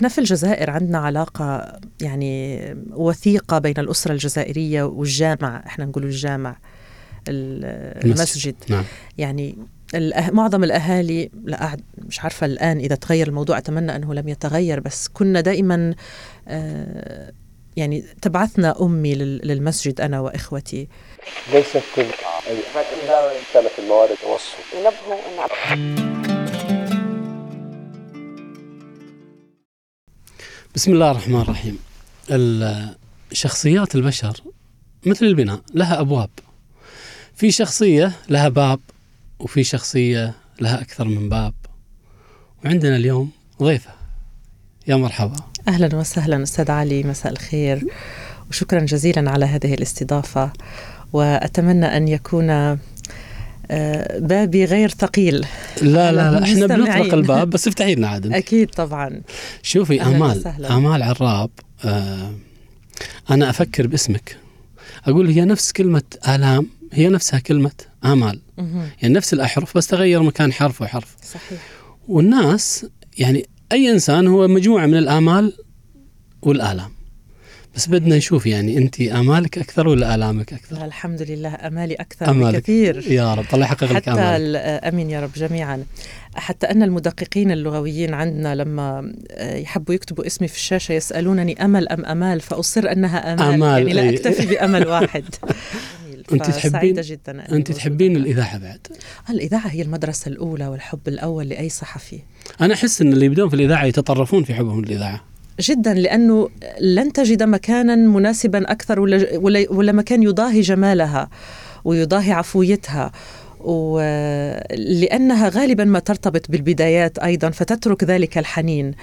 إحنا في الجزائر عندنا علاقة يعني وثيقة بين الأسرة الجزائرية والجامع إحنا نقول الجامع المسجد نعم. يعني الأه... معظم الأهالي لا مش عارفة الآن إذا تغير الموضوع أتمنى أنه لم يتغير بس كنا دائما آه يعني تبعثنا أمي للمسجد أنا وإخوتي. ليست كل كانت الموارد توصل بسم الله الرحمن الرحيم. شخصيات البشر مثل البناء لها أبواب. في شخصية لها باب وفي شخصية لها أكثر من باب. وعندنا اليوم ضيفة. يا مرحبا. أهلا وسهلا أستاذ علي مساء الخير وشكرا جزيلا على هذه الاستضافة. وأتمنى أن يكون بابي غير ثقيل. لا لا لا إحنا بنطلق الباب بس افتحي لنا عاد. أكيد طبعا. شوفي أمال أمال عراب آه أنا أفكر باسمك. أقول هي نفس كلمة آلام هي نفسها كلمة آمال. يعني نفس الأحرف بس تغير مكان حرف وحرف. صحيح. والناس يعني أي إنسان هو مجموعة من الآمال والآلام. بس بدنا نشوف يعني انت آمالك أكثر ولا آلامك أكثر؟ الحمد لله آمالي أكثر أمالك. بكثير يا رب الله يحقق لك حتى آمين يا رب جميعا. حتى أن المدققين اللغويين عندنا لما يحبوا يكتبوا اسمي في الشاشة يسألونني أمل أم أمال فأصر أنها أمال, أمال يعني لا أكتفي بأمل واحد. أنت تحبين جدا أنت تحبين الإذاعة بعد؟ الإذاعة هي المدرسة الأولى والحب الأول لأي صحفي. أنا أحس إن اللي يبدون في الإذاعة يتطرفون في حبهم للإذاعة. جدا لأنه لن تجد مكانا مناسبا أكثر ولا, ولا مكان يضاهي جمالها ويضاهي عفويتها. ولأنها غالبا ما ترتبط بالبدايات أيضا فتترك ذلك الحنين.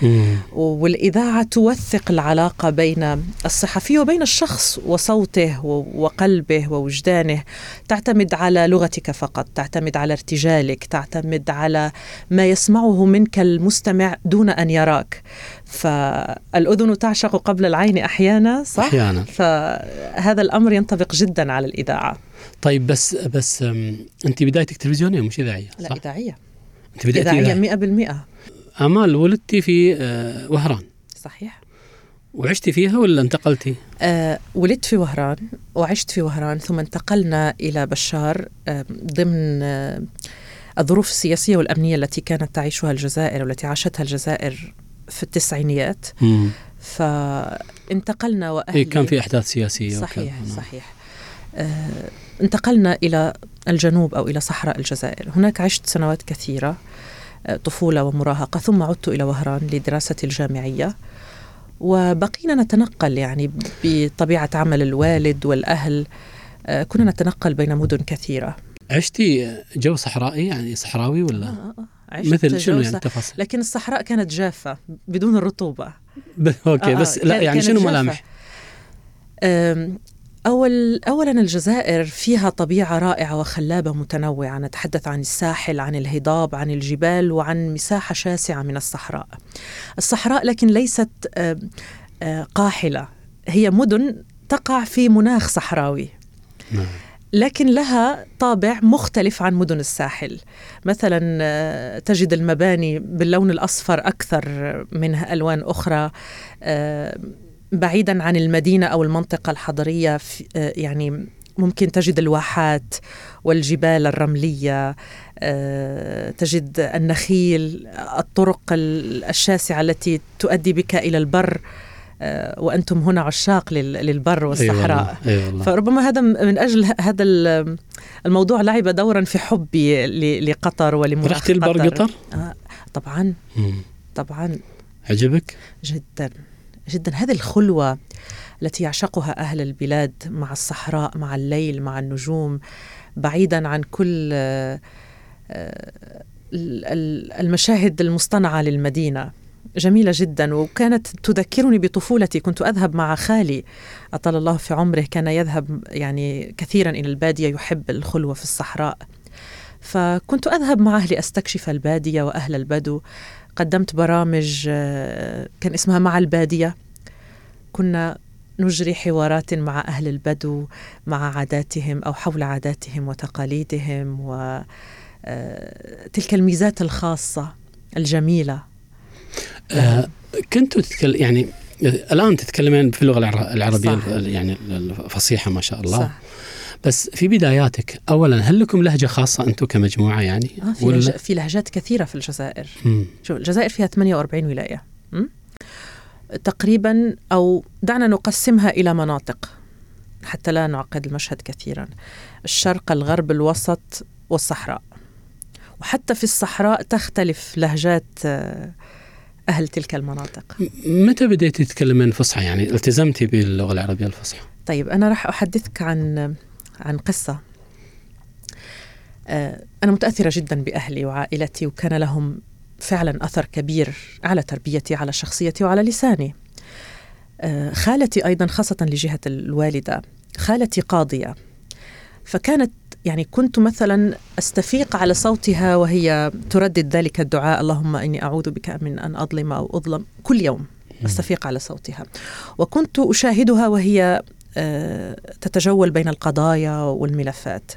والإذاعة توثق العلاقة بين الصحفي وبين الشخص وصوته وقلبه ووجدانه. تعتمد على لغتك فقط تعتمد على ارتجالك تعتمد على ما يسمعه منك المستمع دون أن يراك. فالأذن تعشق قبل العين أحيانا صح؟ أحيانا. فهذا الأمر ينطبق جدا على الإذاعة. طيب بس بس أنت بدايتك تلفزيونية مش إذاعية صح؟ لا إذاعية. أنت بدأتي إذاعية. 100% آمال ولدتي في آه، وهران. صحيح. وعشتي فيها ولا انتقلتي؟ أه ولدت في وهران وعشت في وهران ثم انتقلنا إلى بشار أه ضمن أه الظروف السياسية والأمنية التي كانت تعيشها الجزائر والتي عاشتها الجزائر في التسعينيات. مم. فانتقلنا وأهلي. إيه كان في أحداث سياسية صحيح وكذا. صحيح. آه، انتقلنا إلى الجنوب أو إلى صحراء الجزائر. هناك عشت سنوات كثيرة آه، طفولة ومراهقة ثم عدت إلى وهران لدراستي الجامعية. وبقينا نتنقل يعني بطبيعة عمل الوالد والأهل آه، كنا نتنقل بين مدن كثيرة. عشتي جو صحرائي يعني صحراوي ولا؟ آه. عشت مثل شنو يعني التفاصيل؟ لكن الصحراء كانت جافة بدون الرطوبة أوكي بس لا يعني شنو ملامح؟ أول أولا الجزائر فيها طبيعة رائعة وخلابة متنوعة. نتحدث عن الساحل عن الهضاب عن الجبال وعن مساحة شاسعة من الصحراء. الصحراء لكن ليست قاحلة. هي مدن تقع في مناخ صحراوي. نعم. لكن لها طابع مختلف عن مدن الساحل. مثلا تجد المباني باللون الأصفر أكثر منها ألوان أخرى بعيدا عن المدينة أو المنطقة الحضرية آه، يعني ممكن تجد الواحات والجبال الرملية آه، تجد النخيل الطرق الشاسعة التي تؤدي بك إلى البر. آه، وأنتم هنا عشاق للبر والصحراء أي والله. فربما هذا من أجل هذا الموضوع لعب دورا في حبي لقطر ولمناخ رحت البر قطر؟ طبعا طبعا عجبك؟ جدا جدا هذه الخلوة التي يعشقها أهل البلاد مع الصحراء مع الليل مع النجوم بعيدا عن كل آه، المشاهد المصطنعة للمدينة جميلة جدا. وكانت تذكرني بطفولتي. كنت أذهب مع خالي. أطال الله في عمره كان يذهب يعني كثيرا إلى البادية يحب الخلوة في الصحراء. فكنت أذهب معه لاستكشف البادية وأهل البدو. قدمت برامج آه، كان اسمها مع البادية. كنا نجري حوارات مع أهل البدو مع عاداتهم أو حول عاداتهم وتقاليدهم وتلك آه، الميزات الخاصة الجميلة. آه كنتوا تتكلم يعني الآن تتكلمين في اللغة العربية صح. يعني الفصيحة ما شاء الله صح. بس في بداياتك اولا هل لكم لهجة خاصة أنتم كمجموعة يعني آه في, ولا؟ في لهجات كثيرة في الجزائر مم. شوف الجزائر فيها 48 ولاية مم؟ تقريبا أو دعنا نقسمها إلى مناطق حتى لا نعقد المشهد كثيرا الشرق الغرب الوسط والصحراء وحتى في الصحراء تختلف لهجات آه، أهل تلك المناطق؟ متى بديتي تتكلمين فصحى يعني التزمتي باللغة العربية الفصحى. طيب أنا راح أحدثك عن عن قصة. آه، أنا متأثرة جدا بأهلي وعائلتي وكان لهم فعلا أثر كبير على تربيتي على شخصيتي وعلى لساني. آه، خالتي أيضا خاصة لجهة الوالدة خالتي قاضية. فكانت يعني كنت مثلا أستفيق على صوتها وهي تردد ذلك الدعاء اللهم إني أعوذ بك من أن أظلم أو أظلم. كل يوم أستفيق على صوتها. وكنت أشاهدها وهي آه، تتجول بين القضايا والملفات.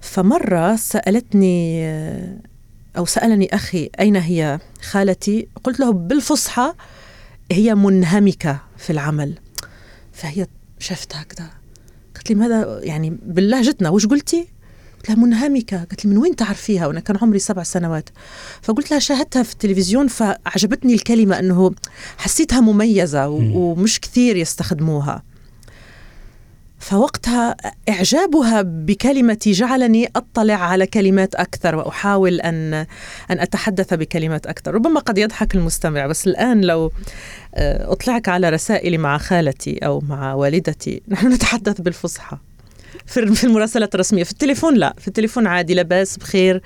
فمرة سألتني آه، أو سألني أخي أين هي خالتي؟ قلت له بالفصحى هي منهمكة في العمل. فهي شفتها كذا قالت لي ماذا يعني بلهجتنا وش قلتي؟ قلت لها منهمكة. قالت لي من وين تعرفيها؟ وأنا كان عمري سبع سنوات. فقلت لها شاهدتها في التلفزيون فعجبتني الكلمة أنه حسيتها مميزة ومش كثير يستخدموها. فوقتها إعجابها بكلمتي جعلني أطلع على كلمات أكثر وأحاول أن أن أتحدث بكلمات أكثر. ربما قد يضحك المستمع بس الآن لو آه، أطلعك على رسائلي مع خالتي أو مع والدتي نحن نتحدث بالفصحى. في المراسلات الرسمية. في التليفون لا في التليفون عادي لاباس بخير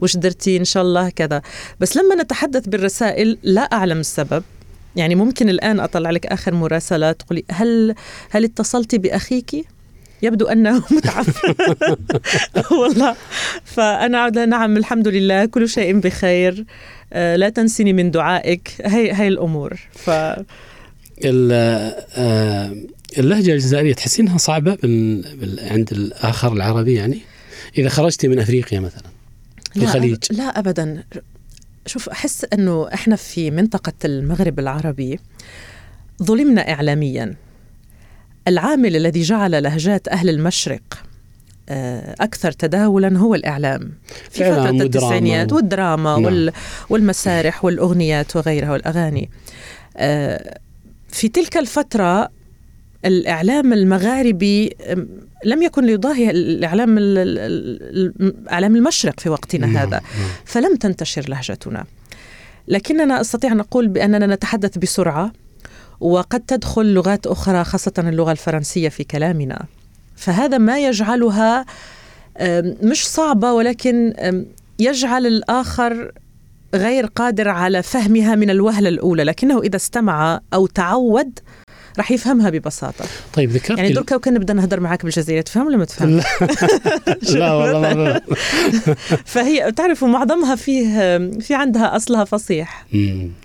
وش درتي إن شاء الله كذا. بس لما نتحدث بالرسائل لا أعلم السبب. يعني ممكن الآن أطلع لك آخر مراسلة تقولي هل هل اتصلتي بأخيك؟ يبدو أنه متعب والله. فأنا نعم الحمد لله كل شيء بخير. آه، لا تنسني من دعائك. هي هي الأمور. ف آه، اللهجة الجزائرية تحسينها صعبة عند الآخر العربي يعني؟ إذا خرجتي من أفريقيا مثلا الخليج. لا, لا أبدا. شوف أحس أنه إحنا في منطقة المغرب العربي ظلمنا إعلاميا. العامل الذي جعل لهجات أهل المشرق آه، أكثر تداولا هو الإعلام. في فترة التسعينيات والدراما نعم. والمسارح والأغنيات وغيرها والأغاني. آه، في تلك الفترة الإعلام المغاربي لم يكن ليضاهي الإعلام إعلام المشرق في وقتنا نعم. هذا نعم. فلم تنتشر لهجتنا لكننا أستطيع أن أقول بأننا نتحدث بسرعة وقد تدخل لغات أخرى خاصة اللغة الفرنسية في كلامنا فهذا ما يجعلها مش صعبة ولكن يجعل الآخر غير قادر على فهمها من الوهلة الأولى لكنه إذا استمع أو تعود راح يفهمها ببساطة. طيب ذكرت يعني دركا وكان بدنا نهضر معك بالجزائريه تفهم ولا ما تفهم؟ لا. والله ما فهي تعرفوا معظمها فيه في عندها أصلها فصيح.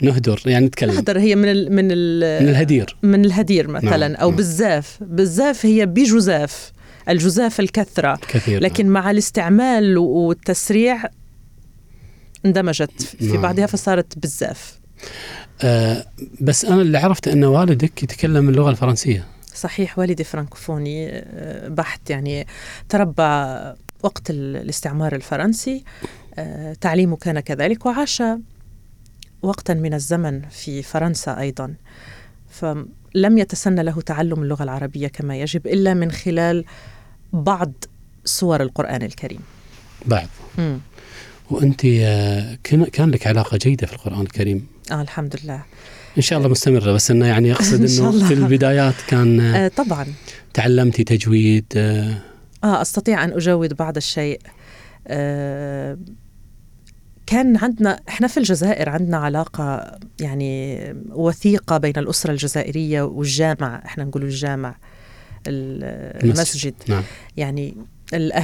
نهدر يعني نتكلم. نهدر هي من ال من ال من الهدير. من الهدير مثلا نعم. أو نعم. بزاف بزاف هي بجزاف الجزاف الكثرة. كثير لكن نعم. مع الاستعمال والتسريع اندمجت. في نعم. بعضها فصارت بزاف آه بس أنا اللي عرفت إن والدك يتكلم اللغة الفرنسية. صحيح والدي فرانكوفوني آه، بحت يعني تربى وقت الاستعمار الفرنسي آه، تعليمه كان كذلك وعاش وقتا من الزمن في فرنسا أيضا. فلم يتسنى له تعلم اللغة العربية كما يجب إلا من خلال بعض سور القرآن الكريم. بعض. وأنت آه، كان لك علاقة جيدة في القرآن الكريم؟ آه الحمد لله. إن شاء الله مستمرة بس إنه يعني أقصد إنه في البدايات كان آه طبعا. تعلمتي تجويد آه, آه أستطيع أن أجود بعض الشيء. آه كان عندنا إحنا في الجزائر عندنا علاقة يعني وثيقة بين الأسرة الجزائرية والجامع إحنا نقول الجامع المسجد. نعم. يعني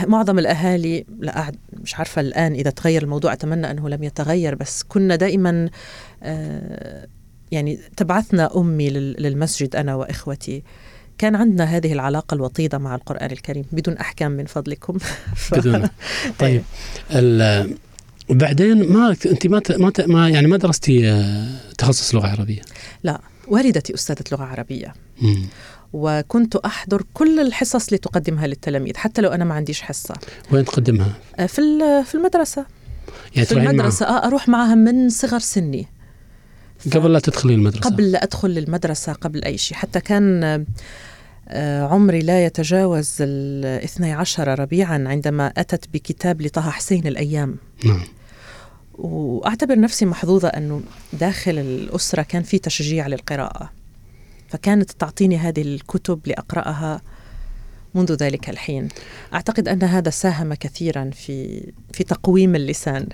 معظم الأهالي لا مش عارفة الآن إذا تغير الموضوع أتمنى أنه لم يتغير بس كنا دائما آه، يعني تبعثنا أمي للمسجد أنا وإخوتي. كان عندنا هذه العلاقة الوطيدة مع القرآن الكريم بدون أحكام من فضلكم. ف... بدون. طيب. وبعدين ما أنت ما ما, ما يعني ما درستي آه، تخصص لغة عربية؟ لا. والدتي أستاذة لغة عربية. مم. وكنت أحضر كل الحصص اللي تقدمها للتلاميذ حتى لو أنا ما عنديش حصة. وين تقدمها؟ آه، في في المدرسة. يعني في المدرسة. معها. آه أروح معها من صغر سني. قبل لا تدخلي المدرسة. قبل لا أدخل المدرسة قبل أي شيء. حتى كان آه، عمري لا يتجاوز الاثني عشر ربيعا عندما أتت بكتاب لطه حسين الأيام. نعم. وأعتبر نفسي محظوظة أنه داخل الأسرة كان في تشجيع للقراءة. فكانت تعطيني هذه الكتب لأقرأها منذ ذلك الحين. أعتقد أن هذا ساهم كثيرا في في تقويم اللسان.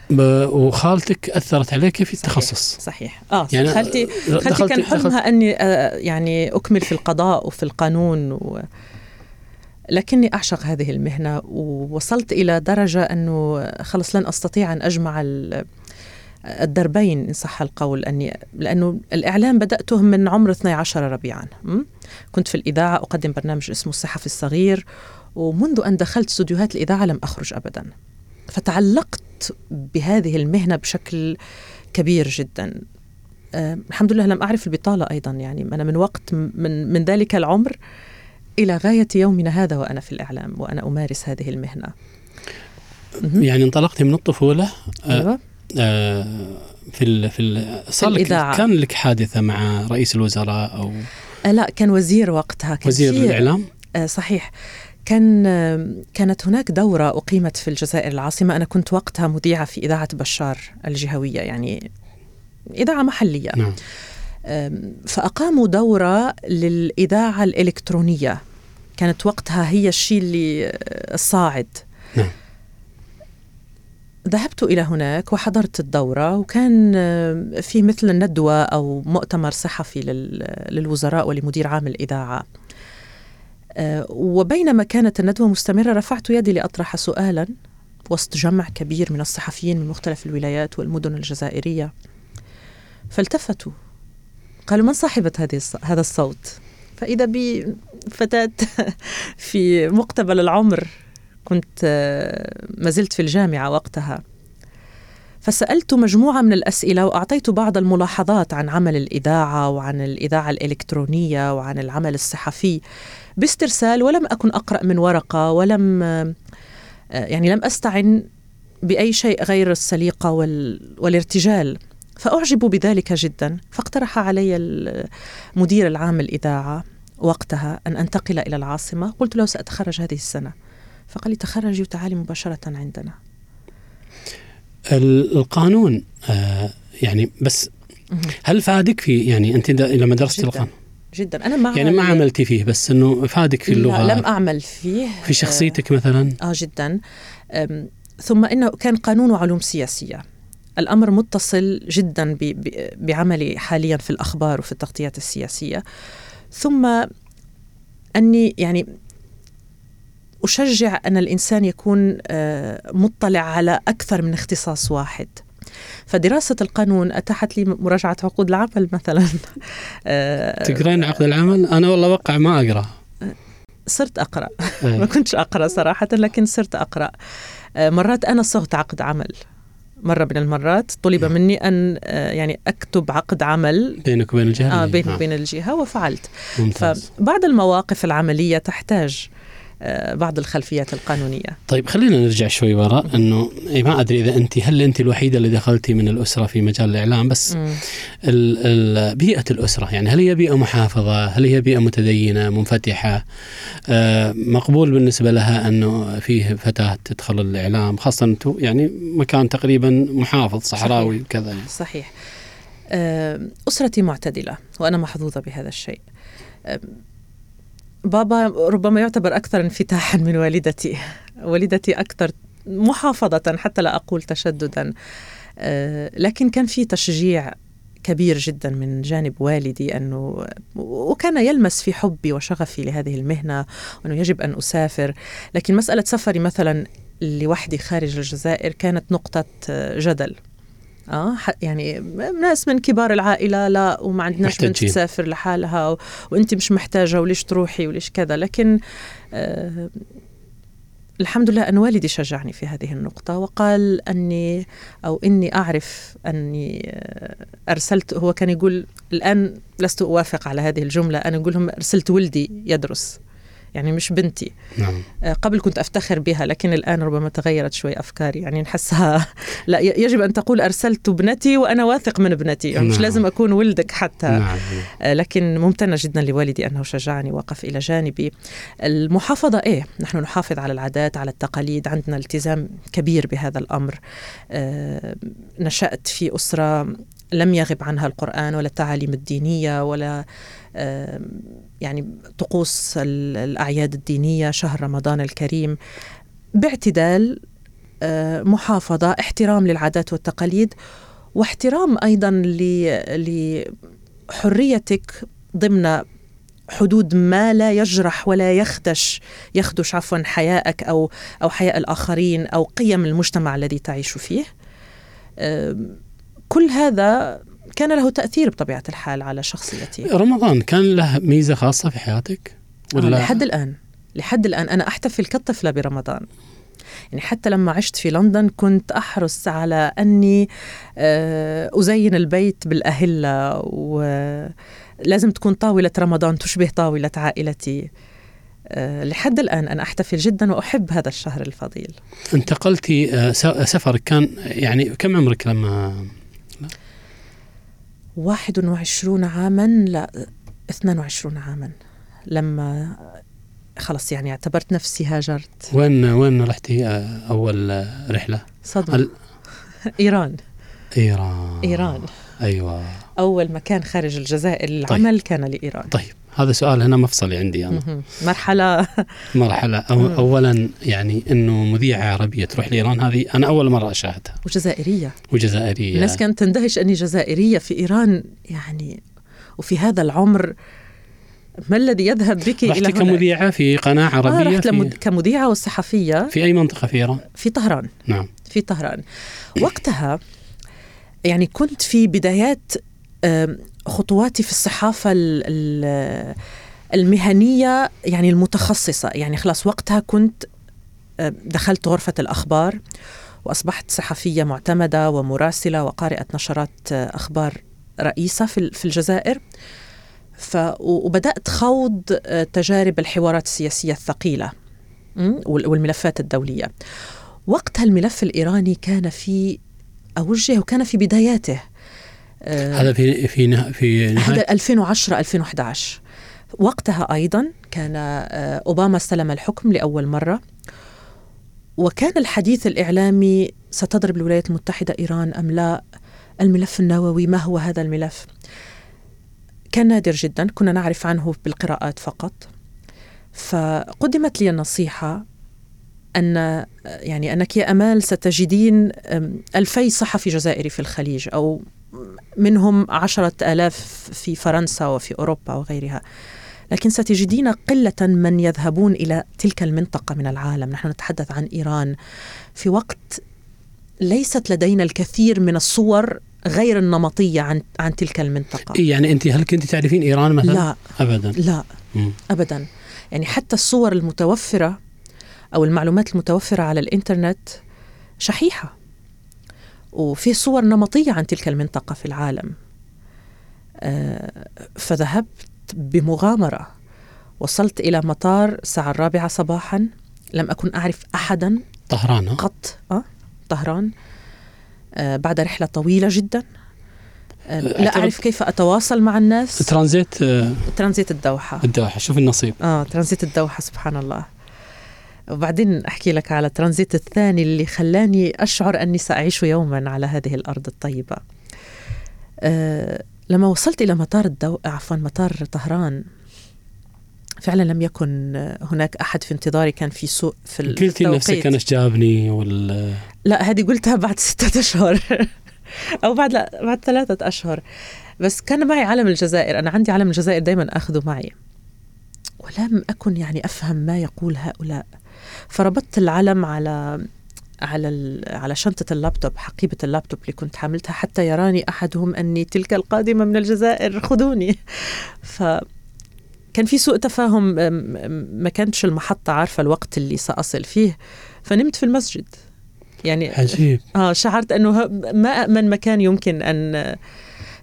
وخالتك أثرت عليك في التخصص. صحيح, صحيح. آه يعني خالتي خالتي كان حلمها أني آه يعني أكمل في القضاء وفي القانون و لكني أعشق هذه المهنة ووصلت إلى درجة أنه خلص لن أستطيع أن أجمع الدربين إن صح القول أني لأنه الإعلام بدأته من عمر 12 ربيعا كنت في الإذاعة أقدم برنامج اسمه الصحفي الصغير ومنذ أن دخلت استديوهات الإذاعة لم أخرج أبدا. فتعلقت بهذه المهنة بشكل كبير جدا. أه الحمد لله لم أعرف البطالة أيضا يعني أنا من وقت من, من ذلك العمر إلى غاية يومنا هذا وأنا في الإعلام وأنا أمارس هذه المهنة. يعني انطلقتي من الطفولة؟ أيوة. آه، في ال في ال صار لك كان لك حادثة مع رئيس الوزراء أو آه لا كان وزير وقتها كان وزير الإعلام؟ آه صحيح. كان كانت هناك دورة أقيمت في الجزائر العاصمة. أنا كنت وقتها مذيعة في إذاعة بشار الجهوية يعني إذاعة محلية. نعم. فأقاموا دورة للإذاعة الإلكترونية. كانت وقتها هي الشيء اللي الصاعد. نعم. ذهبت إلى هناك وحضرت الدورة وكان آه، في مثل ندوة أو مؤتمر صحفي للوزراء ولمدير عام الإذاعة. آه، وبينما كانت الندوة مستمرة رفعت يدي لأطرح سؤالا وسط جمع كبير من الصحفيين من مختلف الولايات والمدن الجزائرية. فالتفتوا قالوا من صاحبة هذه هذا الصوت؟ فإذا بفتاة في مقتبل العمر كنت آه، ما زلت في الجامعة وقتها. فسألت مجموعة من الأسئلة وأعطيت بعض الملاحظات عن عمل الإذاعة وعن الإذاعة الإلكترونية وعن العمل الصحفي. باسترسال ولم أكن أقرأ من ورقة ولم آه، يعني لم أستعن بأي شيء غير السليقة والارتجال. فأعجبوا بذلك جدا. فاقترح علي المدير العام الإذاعة وقتها أن أنتقل إلى العاصمة. قلت له سأتخرج هذه السنة. فقال لي تخرجي وتعالي مباشرة عندنا. القانون آه يعني بس هل فادك في يعني أنت لما درست القانون؟ جدا. أنا ما يعني ما عملتي فيه بس إنه فادك في اللغة لا لم أعمل فيه. في شخصيتك آه مثلا؟ آه جدا. ثم إنه كان قانون وعلوم سياسية. الأمر متصل جدا بعملي حاليا في الأخبار وفي التغطيات السياسية. ثم أني يعني أشجع أن الإنسان يكون آه، مطلع على أكثر من اختصاص واحد فدراسة القانون أتاحت لي مراجعة عقود العمل مثلا آه، تقرين عقد العمل؟ أنا والله وقع ما أقرأ صرت أقرأ إيه. ما كنتش أقرأ صراحة لكن صرت أقرأ آه، مرات أنا صغت عقد عمل مرة من المرات طلب نعم. مني أن يعني أكتب عقد عمل بينك وبين الجهة آه بينك نعم. وبين الجهة وفعلت ممتاز. فبعض المواقف العملية تحتاج بعض الخلفيات القانونية. طيب خلينا نرجع شوي وراء أنه ما أدري إذا أنت هل أنت الوحيدة اللي دخلتي من الأسرة في مجال الإعلام؟ بس ال ال بيئة الأسرة يعني هل هي بيئة محافظة؟ هل هي بيئة متدينة منفتحة؟ آه مقبول بالنسبة لها أنه فيه فتاة تدخل الإعلام خاصة أنتم يعني مكان تقريبا محافظ صحراوي وكذا. يعني. صحيح. آه، أسرتي معتدلة وأنا محظوظة بهذا الشيء. بابا ربما يعتبر أكثر انفتاحا من والدتي. والدتي أكثر محافظة حتى لا أقول تشددا. آه، لكن كان في تشجيع كبير جدا من جانب والدي أنه وكان يلمس في حبي وشغفي لهذه المهنة وأنه يجب أن أسافر، لكن مسألة سفري مثلا لوحدي خارج الجزائر كانت نقطة جدل. آه يعني ناس من كبار العائلة لا وما عندناش بنت تسافر لحالها و... وانت مش محتاجة وليش تروحي وليش كذا. لكن آه الحمد لله أن والدي شجعني في هذه النقطة وقال أني أو إني أعرف أني آه، أرسلت هو كان يقول الآن لست أوافق على هذه الجملة أنا أقول لهم أرسلت ولدي يدرس. يعني مش بنتي نعم. آه، قبل كنت أفتخر بها لكن الآن ربما تغيرت شوي أفكاري يعني نحسها لا يجب أن تقول أرسلت ابنتي وأنا واثق من ابنتي يعني نعم. مش لازم أكون ولدك حتى نعم. آه، لكن ممتنة جدا لوالدي أنه شجعني وقف إلى جانبي المحافظة إيه نحن نحافظ على العادات على التقاليد عندنا التزام كبير بهذا الأمر آه، نشأت في أسرة لم يغب عنها القرآن ولا التعاليم الدينية ولا يعني طقوس الأعياد الدينية شهر رمضان الكريم باعتدال آه، محافظة احترام للعادات والتقاليد واحترام أيضا لحريتك ضمن حدود ما لا يجرح ولا يخدش يخدش عفوا حياءك أو أو حياء الآخرين أو قيم المجتمع الذي تعيش فيه. كل هذا كان له تأثير بطبيعة الحال على شخصيتي رمضان كان له ميزة خاصة في حياتك؟ ولا؟ لحد الآن لحد الآن أنا أحتفل كطفلة برمضان يعني حتى لما عشت في لندن كنت أحرص على أني آه، أزين البيت بالأهلة ولازم تكون طاولة رمضان تشبه طاولة عائلتي آه، لحد الآن أنا أحتفل جدا وأحب هذا الشهر الفضيل انتقلتي آه، سفرك كان يعني كم عمرك لما 21 عاما لا 22 عاما. لما خلص يعني اعتبرت نفسي هاجرت. وين وين رحتي أول رحلة؟ صدمة. ال... إيران. إيران. إيران. أيوه. أول مكان خارج الجزائر العمل طيب. كان لإيران. طيب. هذا سؤال هنا مفصلي عندي أنا. مرحلة. مرحلة. أو اولا يعني إنه مذيعة عربية تروح لإيران هذه أنا أول مرة أشاهدها. وجزائرية. وجزائرية. الناس كانت تندهش أني جزائرية في إيران يعني وفي هذا العمر. ما الذي يذهب بك إلى كمذيعة في قناة عربية آه رحت في كمذيعة والصحفيه في أي منطقة في إيران؟ في طهران. نعم. في طهران. وقتها يعني كنت في بدايات خطواتي في الصحافة المهنية يعني المتخصصة. يعني خلاص وقتها كنت دخلت غرفة الأخبار وأصبحت صحفية معتمدة ومراسلة وقارئة نشرات أخبار رئيسة في الجزائر. ف وبدأت خوض تجارب الحوارات السياسية الثقيلة والملفات الدولية. وقتها الملف الإيراني كان في أوجه وكان في بداياته. آه، هذا في في في هذا 2010 2011 وقتها أيضا كان آه، أوباما استلم الحكم لأول مرة. وكان الحديث الإعلامي ستضرب الولايات المتحدة إيران أم لا؟ الملف النووي ما هو هذا الملف؟ كان نادر جدا كنا نعرف عنه بالقراءات فقط. فقدمت لي النصيحة أن آه، يعني أنك يا أمال ستجدين ألفي صحفي جزائري في الخليج أو منهم عشرة آلاف في فرنسا وفي أوروبا وغيرها. لكن ستجدين قلة من يذهبون إلى تلك المنطقة من العالم. نحن نتحدث عن إيران. في وقت ليست لدينا الكثير من الصور غير النمطية عن عن تلك المنطقة. يعني أنت هل كنت تعرفين إيران مثلا؟ لا. أبدا. لا. م. أبدا. يعني حتى الصور المتوفرة أو المعلومات المتوفرة على الإنترنت شحيحة. وفي صور نمطية عن تلك المنطقة في العالم. آه، فذهبت بمغامرة. وصلت إلى مطار الساعة الرابعة صباحا. لم أكن أعرف أحدا. طهران قط أه؟ طهران. آه بعد رحلة طويلة جدا. آه لا أعرف كيف أتواصل مع الناس. ترانزيت ترانزيت الدوحة. الدوحة. شوف النصيب. آه ترانزيت الدوحة سبحان الله. وبعدين أحكي لك على الترانزيت الثاني اللي خلاني أشعر أني سأعيش يوما على هذه الأرض الطيبة. أه لما وصلت إلى مطار الدو... عفوا مطار طهران فعلا لم يكن هناك أحد في انتظاري كان في سوء في قلتي نفسك أنا جابني ولا لا هذه قلتها بعد ستة أشهر. أو بعد لا بعد ثلاثة أشهر. بس كان معي علم الجزائر. أنا عندي علم الجزائر دائما أخذه معي. ولم أكن يعني أفهم ما يقول هؤلاء. فربطت العلم على على على شنطة اللابتوب حقيبة اللابتوب اللي كنت حاملتها حتى يراني أحدهم أني تلك القادمة من الجزائر خذوني. ف كان في سوء تفاهم ما كانتش المحطة عارفة الوقت اللي سأصل فيه فنمت في المسجد. يعني عجيب. آه شعرت أنه ما أأمن مكان يمكن أن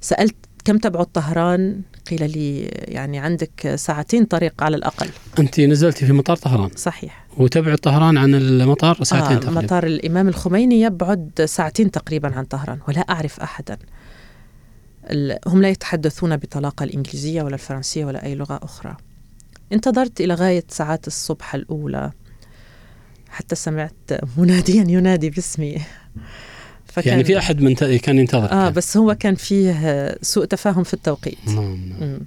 سألت كم تبعد طهران؟ قيل لي يعني عندك ساعتين طريق على الأقل. أنت نزلتي في مطار طهران. صحيح. وتبعد طهران عن المطار ساعتين آه تقريبا. مطار الإمام الخميني يبعد ساعتين تقريبا عن طهران ولا أعرف أحدا. هم لا يتحدثون بطلاقة الإنجليزية ولا الفرنسية ولا أي لغة أخرى. انتظرت إلى غاية ساعات الصبح الأولى. حتى سمعت مناديا ينادي باسمي. فكان يعني في أحد من كان ينتظر. آه بس هو كان فيه سوء تفاهم في التوقيت. نعم نعم.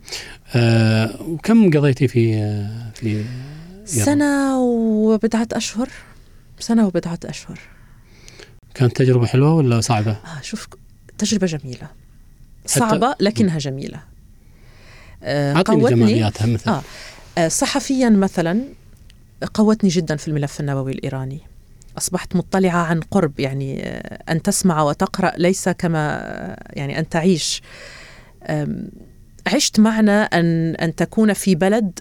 آه وكم قضيتي في في سنة وبضعة أشهر. سنة وبضعة أشهر. كانت تجربة حلوة ولا صعبة؟ آه شوف تجربة جميلة. صعبة لكنها جميلة. آه اعطيني جمالياتها مثل آه. آه صحفيا مثلا قوتني جدا في الملف النووي الإيراني. أصبحت مطلعة عن قرب يعني آه، أن تسمع وتقرأ ليس كما آه، يعني أن تعيش. عشت معنى أن أن تكون في بلد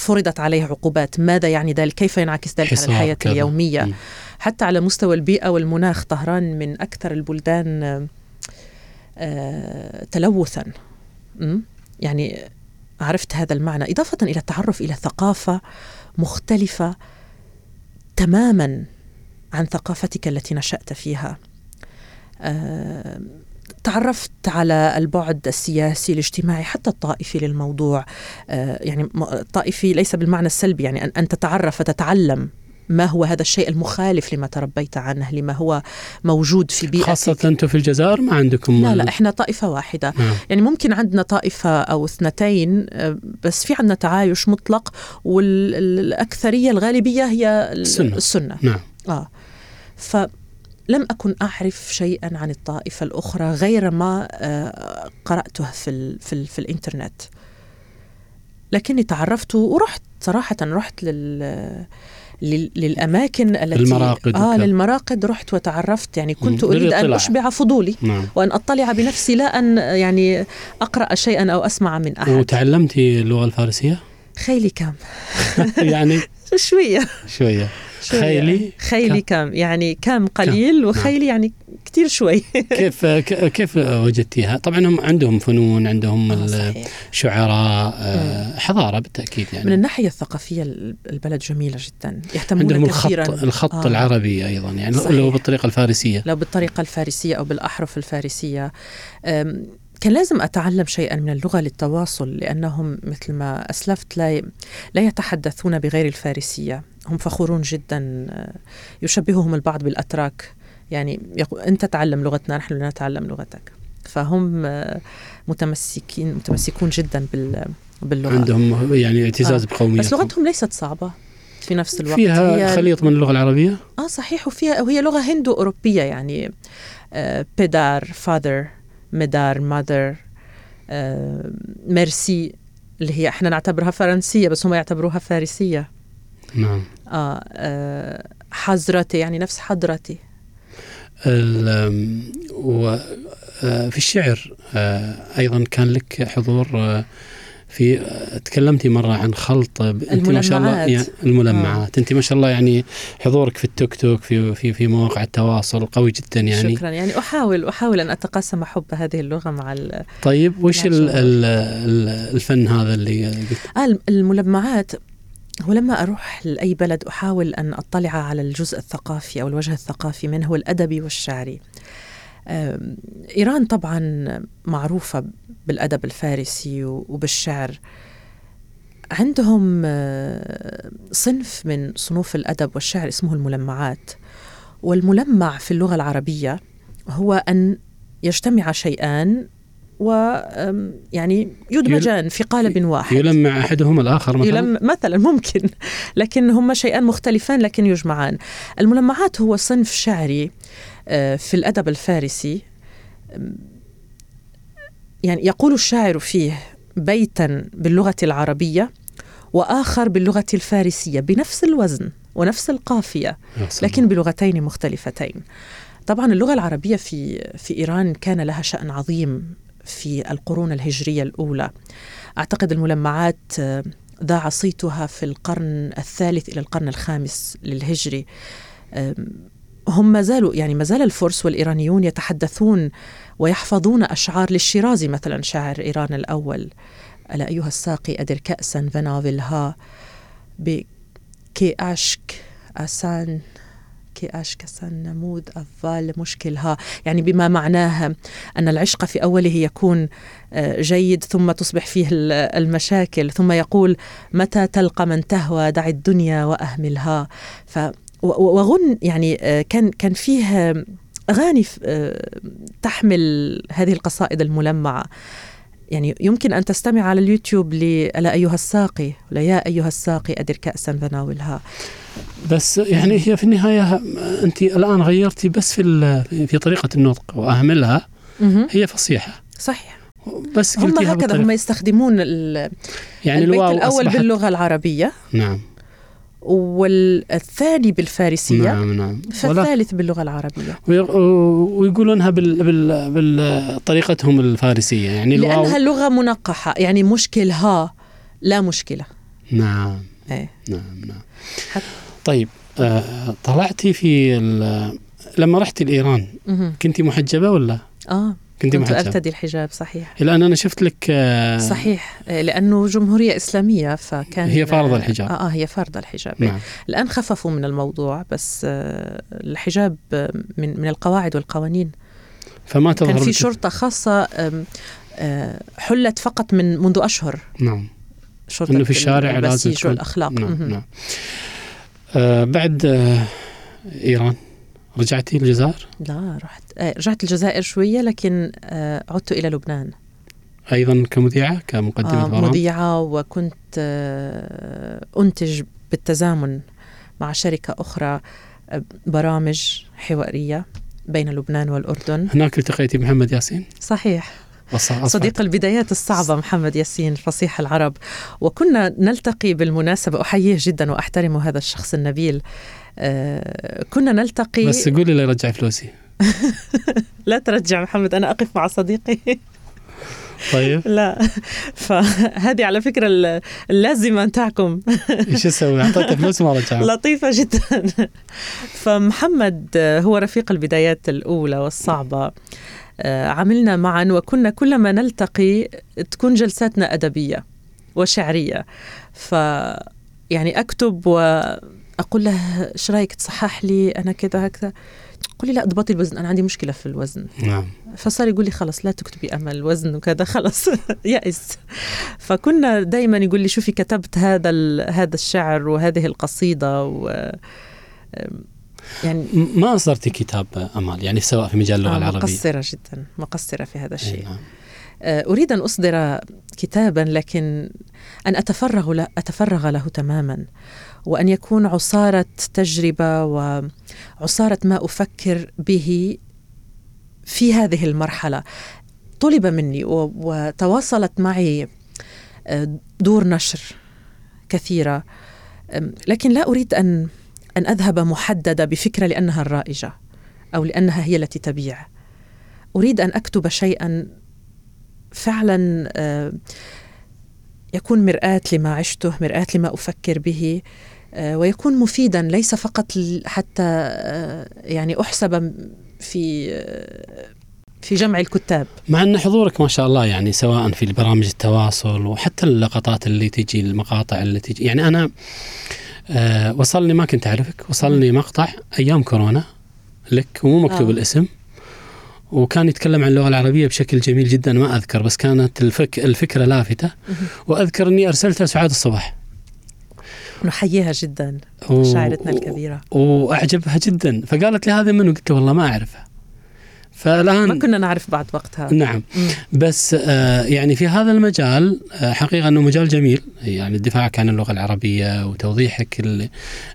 فرضت عليه عقوبات. ماذا يعني ذلك؟ كيف ينعكس ذلك على الحياة كذا. اليومية؟ م. حتى على مستوى البيئة والمناخ طهران من أكثر البلدان تلوثا. يعني عرفت هذا المعنى. إضافة إلى التعرف إلى ثقافة مختلفة تماما عن ثقافتك التي نشأت فيها. أه تعرفت على البعد السياسي الاجتماعي حتى الطائفي للموضوع. أه يعني الطائفي ليس بالمعنى السلبي يعني أن, تتعرف وتتعلم ما هو هذا الشيء المخالف لما تربيت عنه لما هو موجود في بيئتك. خاصة أنتم في الجزائر ما عندكم لا لا إحنا طائفة واحدة. نعم. يعني ممكن عندنا طائفة أو اثنتين آه، بس في عندنا تعايش مطلق والأكثرية الغالبية هي السنة, السنة. نعم. آه. فلم أكن أعرف شيئا عن الطائفة الأخرى غير ما آه، قرأته في, في, في الإنترنت. لكني تعرفت ورحت صراحة رحت لل للأماكن التي المراقد آه للمراقد رحت وتعرفت. يعني كنت أريد أن أشبع فضولي نعم. وأن أطلع بنفسي لا أن يعني أقرأ شيئا أو أسمع من أحد. وتعلمتي اللغة الفارسية؟ خيلي كم يعني؟ شوية. شوية. خيلي؟ خيلي كم؟ يعني كم قليل؟ كم. وخيلي نعم. يعني كثير شوي. كيف كيف وجدتيها؟ طبعا هم عندهم فنون عندهم آه الشعراء آه حضارة بالتأكيد يعني. من الناحية الثقافية البلد جميلة جدا يهتمون عندهم كثيرا الخط الخط آه. العربي أيضا يعني صحيح. لو بالطريقة الفارسية. لو بالطريقة الفارسية أو بالأحرف الفارسية. كان لازم أتعلم شيئا من اللغة للتواصل لأنهم مثل ما أسلفت لا لا يتحدثون بغير الفارسية. هم فخورون جدا آه، يشبههم البعض بالأتراك. يعني أنت تعلم لغتنا نحن نتعلم لغتك. فهم آه، متمسكين متمسكون جدا بال باللغة. عندهم يعني اعتزاز آه. بقوميتهم بس لغتهم ليست صعبة في نفس الوقت. فيها هي خليط من اللغة العربية؟ آه صحيح. وفيها وهي لغة هندو أوروبية يعني آه بيدار فاذر مدار ماذر آه ميرسي اللي هي إحنا نعتبرها فرنسية بس هم يعتبروها فارسية. نعم. آه, آه حضرتي يعني نفس حضرتي. وفي آه، الشعر آه، أيضا كان لك حضور في تكلمتي مرة عن خلط أنت ما شاء الله يعني الملمعات. أنت ما شاء الله يعني حضورك في التيك توك في في في مواقع التواصل قوي جدا يعني. شكرا. يعني أحاول أحاول أن أتقاسم حب هذه اللغة مع طيب وش الفن هذا اللي قلت؟ آه الملمعات ولما أروح لأي بلد أحاول أن أطلع على الجزء الثقافي أو الوجه الثقافي منه الأدبي والشعري. إيران طبعا معروفة بالأدب الفارسي وبالشعر. عندهم آه، صنف من صنوف الأدب والشعر اسمه الملمعات. والملمع في اللغة العربية هو أن يجتمع شيئان ويعني يدمجان في قالب واحد. يلمع أحدهما الآخر مثلا؟ يلم مثلا ممكن. لكن هما شيئان مختلفان لكن يجمعان. الملمعات هو صنف شعري آه، في الأدب الفارسي. يعني يقول الشاعر فيه بيتا باللغة العربية وآخر باللغة الفارسية بنفس الوزن ونفس القافية لكن بلغتين مختلفتين. طبعا اللغة العربية في في إيران كان لها شأن عظيم في القرون الهجرية الأولى. أعتقد الملمعات ذاع صيتها في القرن الثالث إلى القرن الخامس للهجري. هم ما زالوا يعني ما زال الفرس والإيرانيون يتحدثون ويحفظون أشعار للشيرازي مثلا شاعر إيران الأول. ألا أيها الساقي أدر كأسا فنافلها بكي أشك أسان كي أشك أسان نمود أفال مشكلها. يعني بما معناه أن العشق في أوله يكون آه، جيد ثم تصبح فيه المشاكل ثم يقول متى تلقى من تهوى؟ دع الدنيا وأهملها. ف وغن يعني آه، كان كان فيه أغاني آه، تحمل هذه القصائد الملمعة. يعني يمكن أن تستمع على اليوتيوب لألا أيها الساقي ولا يا أيها الساقي أدر كاسا فناولها بس يعني هي في النهاية أنت الآن غيرتي بس في في طريقة النطق وأهملها. هي فصيحة. صحيح. بس هم هكذا هم يستخدمون يعني البيت الأول باللغة العربية. نعم. والثاني بالفارسية نعم نعم. فالثالث باللغة العربية. ويقولونها بال بال بطريقتهم الفارسية يعني لأنها لغة منقحة يعني مشكلها لا مشكلة. نعم. إيه. نعم نعم. حت... طيب آه طلعتي في لما رحتي لإيران كنتي محجبة ولا؟ آه. كنت, كنت أرتدي الحجاب صحيح. الآن أنا شفت لك آه صحيح. آه، لأنه جمهورية إسلامية فكان هي فارضة الحجاب. آه, آه هي فارضة الحجاب. نعم. الآن خففوا من الموضوع بس آه الحجاب من من القواعد والقوانين. فما تظهر كان في شرطة خاصة آه حلت فقط من منذ أشهر. نعم. شرطة إنه في الشارع لازم والاخلاق نعم, نعم. آه بعد آه إيران رجعتي الجزائر؟ لا رحت. آه، رجعت الجزائر شوية لكن آه، عدت إلى لبنان. أيضا كمذيعة كمقدمة آه برامج؟ مذيعة وكنت أنتج بالتزامن مع شركة أخرى برامج حوارية بين لبنان والأردن. هناك التقيتي محمد ياسين؟ صحيح. صديق البدايات الصعبة محمد ياسين فصيح العرب. وكنا نلتقي بالمناسبة أحييه جدا وأحترم هذا الشخص النبيل. آه، كنا نلتقي بس قولي لي رجع فلوسي. لا ترجع محمد أنا أقف مع صديقي. طيب. لا. فهذه على فكرة اللازمة نتاعكم إيش أسوي؟ أعطيته فلوس ما رجع لطيفة جدا. فمحمد هو رفيق البدايات الأولى والصعبة. آه، عملنا معا وكنا كلما نلتقي تكون جلساتنا أدبية وشعرية. ف يعني أكتب وأقول له إيش رأيك تصحح لي أنا كذا هكذا؟ قل لي لا اضبطي الوزن أنا عندي مشكلة في الوزن. نعم. فصار يقول لي خلص لا تكتبي أمل الوزن وكذا خلص يأس. فكنا دائما يقول لي شوفي كتبت هذا هذا الشعر وهذه القصيدة و يعني ما أصدرتي كتاب أمال يعني سواء في مجال اللغة آه العربية. مقصرة جدا مقصرة في هذا الشيء. نعم. آه أريد أن أصدر كتابا لكن أن أتفرغ له أتفرغ له تماما. وأن يكون عصارة تجربة وعصارة ما أفكر به في هذه المرحلة. طلب مني وتواصلت معي آه، دور نشر كثيرة لكن لا أريد أن أن أذهب محددة بفكرة لأنها الرائجة أو لأنها هي التي تبيع. أريد أن أكتب شيئا فعلا آه، يكون مرآة لما عشته مرآة لما أفكر به ويكون مفيدا ليس فقط حتى آه، يعني أحسب في في جمع الكتاب. مع أن حضورك ما شاء الله يعني سواء في برامج التواصل وحتى اللقطات اللي تجي المقاطع اللي تجي. يعني آه وصلني ما كنت أعرفك وصلني مقطع أيام كورونا لك ومو مكتوب آه. الاسم وكان يتكلم عن اللغة العربية بشكل جميل جدا ما أذكر بس كانت الفك الفكرة لافتة. وأذكر أني أرسلتها سعاد الصباح. نحييها جدا و... شاعرتنا الكبيرة. وأعجبها جدا. فقالت لي هذا منو؟ قلت والله ما أعرفها. فالآن ما كنا نعرف بعد وقتها. نعم. بس آه يعني في هذا المجال آه حقيقة أنه مجال جميل. يعني الدفاع عن اللغة العربية وتوضيحك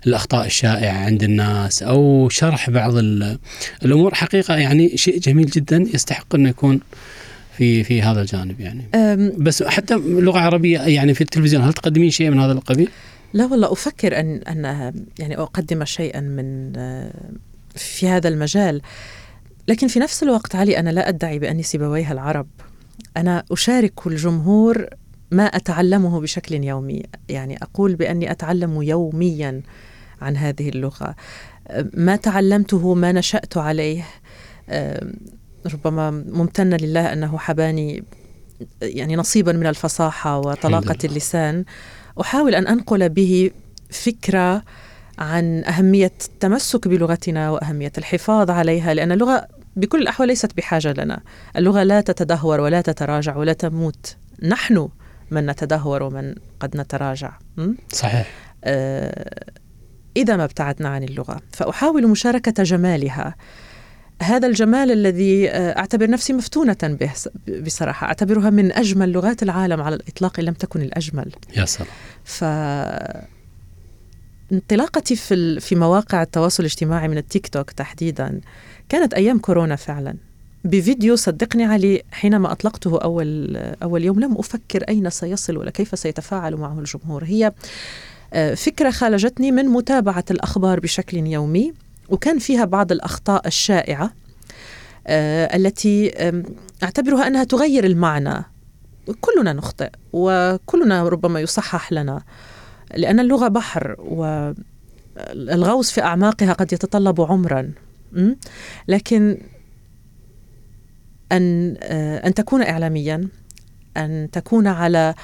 الأخطاء الشائعة عند الناس أو شرح بعض الأمور. حقيقة يعني شيء جميل جدا يستحق انه يكون في في هذا الجانب يعني. بس حتى لغة عربية يعني في التلفزيون هل تقدمين شيء من هذا القبيل؟ لا والله أفكر أن أن يعني أقدم شيئا من في هذا المجال. لكن في نفس الوقت علي أنا لا أدعي بأني سيبويها العرب. أنا أشارك الجمهور ما أتعلمه بشكل يومي. يعني أقول بأني أتعلم يوميا عن هذه اللغة. ما تعلمته ما نشأت عليه ربما ممتنه لله أنه حباني يعني نصيبا من الفصاحة وطلاقة اللسان. أحاول أن أنقل به فكرة عن أهمية التمسك بلغتنا وأهمية الحفاظ عليها لأن اللغة بكل الأحوال ليست بحاجة لنا. اللغة لا تتدهور ولا تتراجع ولا تموت. نحن من نتدهور ومن قد نتراجع. صحيح. آه إذا ما ابتعدنا عن اللغة. فأحاول مشاركة جمالها. هذا الجمال الذي آه، أعتبر نفسي مفتونة به بصراحة. أعتبرها من أجمل لغات العالم على الإطلاق إن لم تكن الأجمل. يا سلام. ف انطلاقتي في في مواقع التواصل الاجتماعي من التيك توك تحديدا كانت أيام كورونا فعلا. بفيديو صدقني علي حينما أطلقته أول أول يوم لم أفكر أين سيصل ولا كيف سيتفاعل معه الجمهور. هي آه، فكرة خالجتني من متابعة الأخبار بشكل يومي. وكان فيها بعض الأخطاء الشائعة آه، التي أعتبرها أنها تغير المعنى. كلنا نخطئ وكلنا ربما يصحح لنا لأن اللغة بحر والغوص في أعماقها قد يتطلب عمرا. لكن أن أن تكون إعلاميا أن تكون على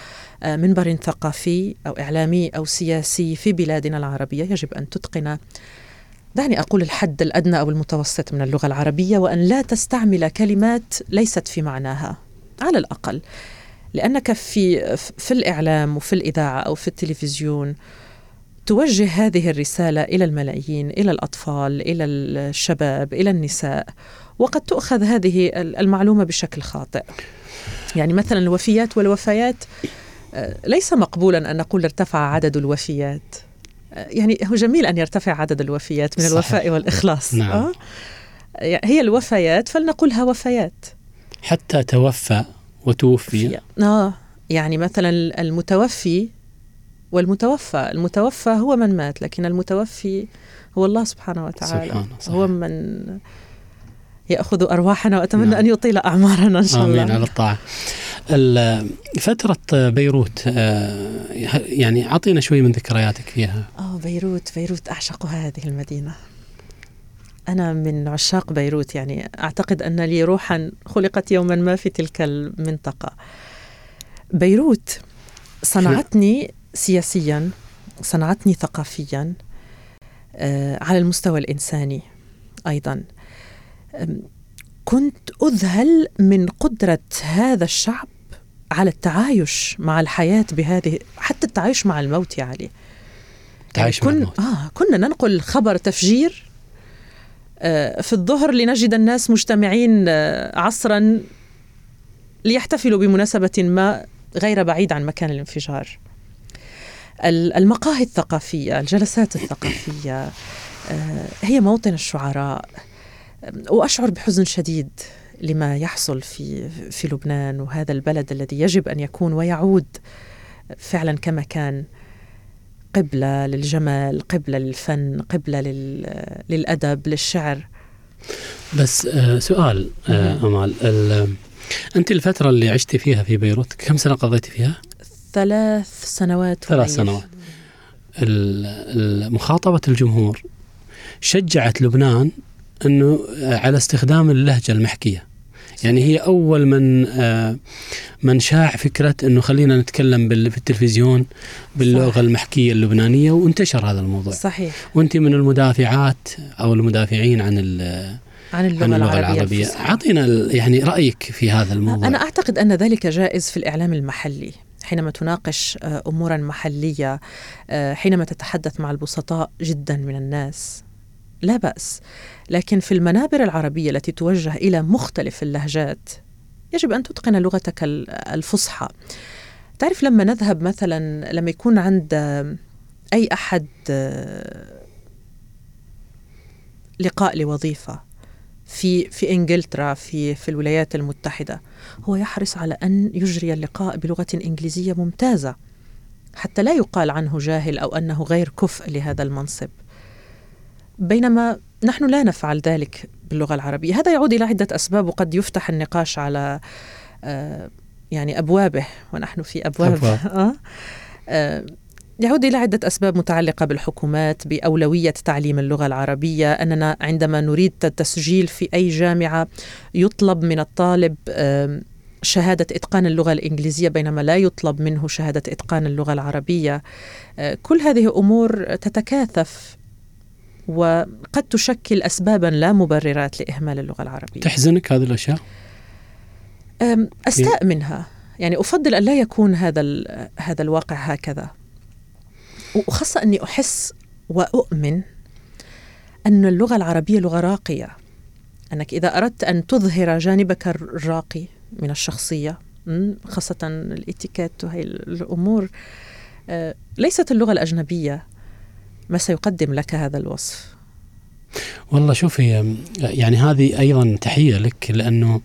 منبر ثقافي أو إعلامي أو سياسي في بلادنا العربية يجب أن تتقن دعني أقول الحد الأدنى أو المتوسط من اللغة العربية وأن لا تستعمل كلمات ليست في معناها على الأقل. لأنك في في الإعلام وفي الإذاعة أو في التلفزيون توجه هذه الرسالة إلى الملايين إلى الأطفال إلى الشباب إلى النساء وقد تؤخذ هذه المعلومة بشكل خاطئ. يعني مثلا الوفيات والوفيات آه، ليس مقبولا أن نقول ارتفع عدد الوفيات. يعني هو جميل أن يرتفع عدد الوفيات من صحيح. الوفاء والإخلاص نعم. أه؟ هي الوفيات فلنقولها وفيات حتى توفى وتوفي آه يعني مثلا المتوفي والمتوفى المتوفى هو من مات لكن المتوفي هو الله سبحانه وتعالى سبحانه صحيح. هو من يأخذ أرواحنا وأتمنى نعم. أن يطيل أعمارنا إن شاء الله آمين على الطاعة. فتره بيروت آه، يعني أعطينا شوي من ذكرياتك فيها. آه بيروت بيروت أعشق هذه المدينة. أنا من عشاق بيروت يعني أعتقد أن لي روحا خلقت يوما ما في تلك المنطقة بيروت صنعتني سياسيا صنعتني ثقافيا آه، على المستوى الإنساني أيضا كنت أذهل من قدرة هذا الشعب على التعايش مع الحياة بهذه حتى التعايش مع الموت يا علي تعايش يعني كن... مع الموت. آه كنا ننقل خبر تفجير آه، في الظهر لنجد الناس مجتمعين آه، عصرا ليحتفلوا بمناسبة ما غير بعيد عن مكان الانفجار. المقاهي الثقافية الجلسات الثقافية آه، هي موطن الشعراء. وأشعر بحزن شديد. لما يحصل في في لبنان وهذا البلد الذي يجب أن يكون ويعود فعلا كما كان قبلة للجمال قبلة للفن قبلة للأدب للشعر. بس آه سؤال آه أمال أنت الفترة اللي عشتي فيها في بيروت كم سنة قضيتي فيها؟ ثلاث سنوات ثلاث سنوات. مخاطبة الجمهور شجعت لبنان أنه على استخدام اللهجة المحكية. يعني هي أول من آه، من شاع فكرة إنه خلينا نتكلم في التلفزيون باللغة صح. المحكية اللبنانية وانتشر هذا الموضوع. صحيح. وأنت من المدافعات أو المدافعين عن عن اللغة, عن اللغة العربية أعطينا يعني رأيك في هذا الموضوع. أنا أعتقد أن ذلك جائز في الإعلام المحلي. حينما تناقش آه، أمورا محلية آه، حينما تتحدث مع البسطاء جدا من الناس لا بأس. لكن في المنابر العربية التي توجه إلى مختلف اللهجات يجب أن تتقن لغتك الفصحى. تعرف لما نذهب مثلا لما يكون عند أي أحد لقاء لوظيفة في في إنجلترا في في الولايات المتحدة هو يحرص على أن يجري اللقاء بلغة إنجليزية ممتازة حتى لا يقال عنه جاهل أو أنه غير كفء لهذا المنصب. بينما نحن لا نفعل ذلك باللغة العربية هذا يعود إلى عدة أسباب وقد يفتح النقاش على آه، يعني أبوابه ونحن في أبواب, أبواب. آه. آه يعود إلى عدة أسباب متعلقة بالحكومات بأولوية تعليم اللغة العربية أننا عندما نريد التسجيل في أي جامعة يطلب من الطالب شهادة إتقان اللغة الإنجليزية بينما لا يطلب منه شهادة إتقان اللغة العربية آه، كل هذه أمور تتكاثف وقد تشكل أسبابا لا مبررات لإهمال اللغة العربية. تحزنك هذه الأشياء؟ أستاء منها. يعني أفضل أن لا يكون هذا هذا الواقع هكذا. وخاصة أني أحس وأؤمن أن اللغة العربية لغة راقية. أنك إذا أردت أن تظهر جانبك الراقي من الشخصية خاصة الإتيكيت وهي الأمور آه، ليست اللغة الأجنبية. ما سيقدم لك هذا الوصف؟ والله شوفي يعني هذه أيضا تحية لك لأنه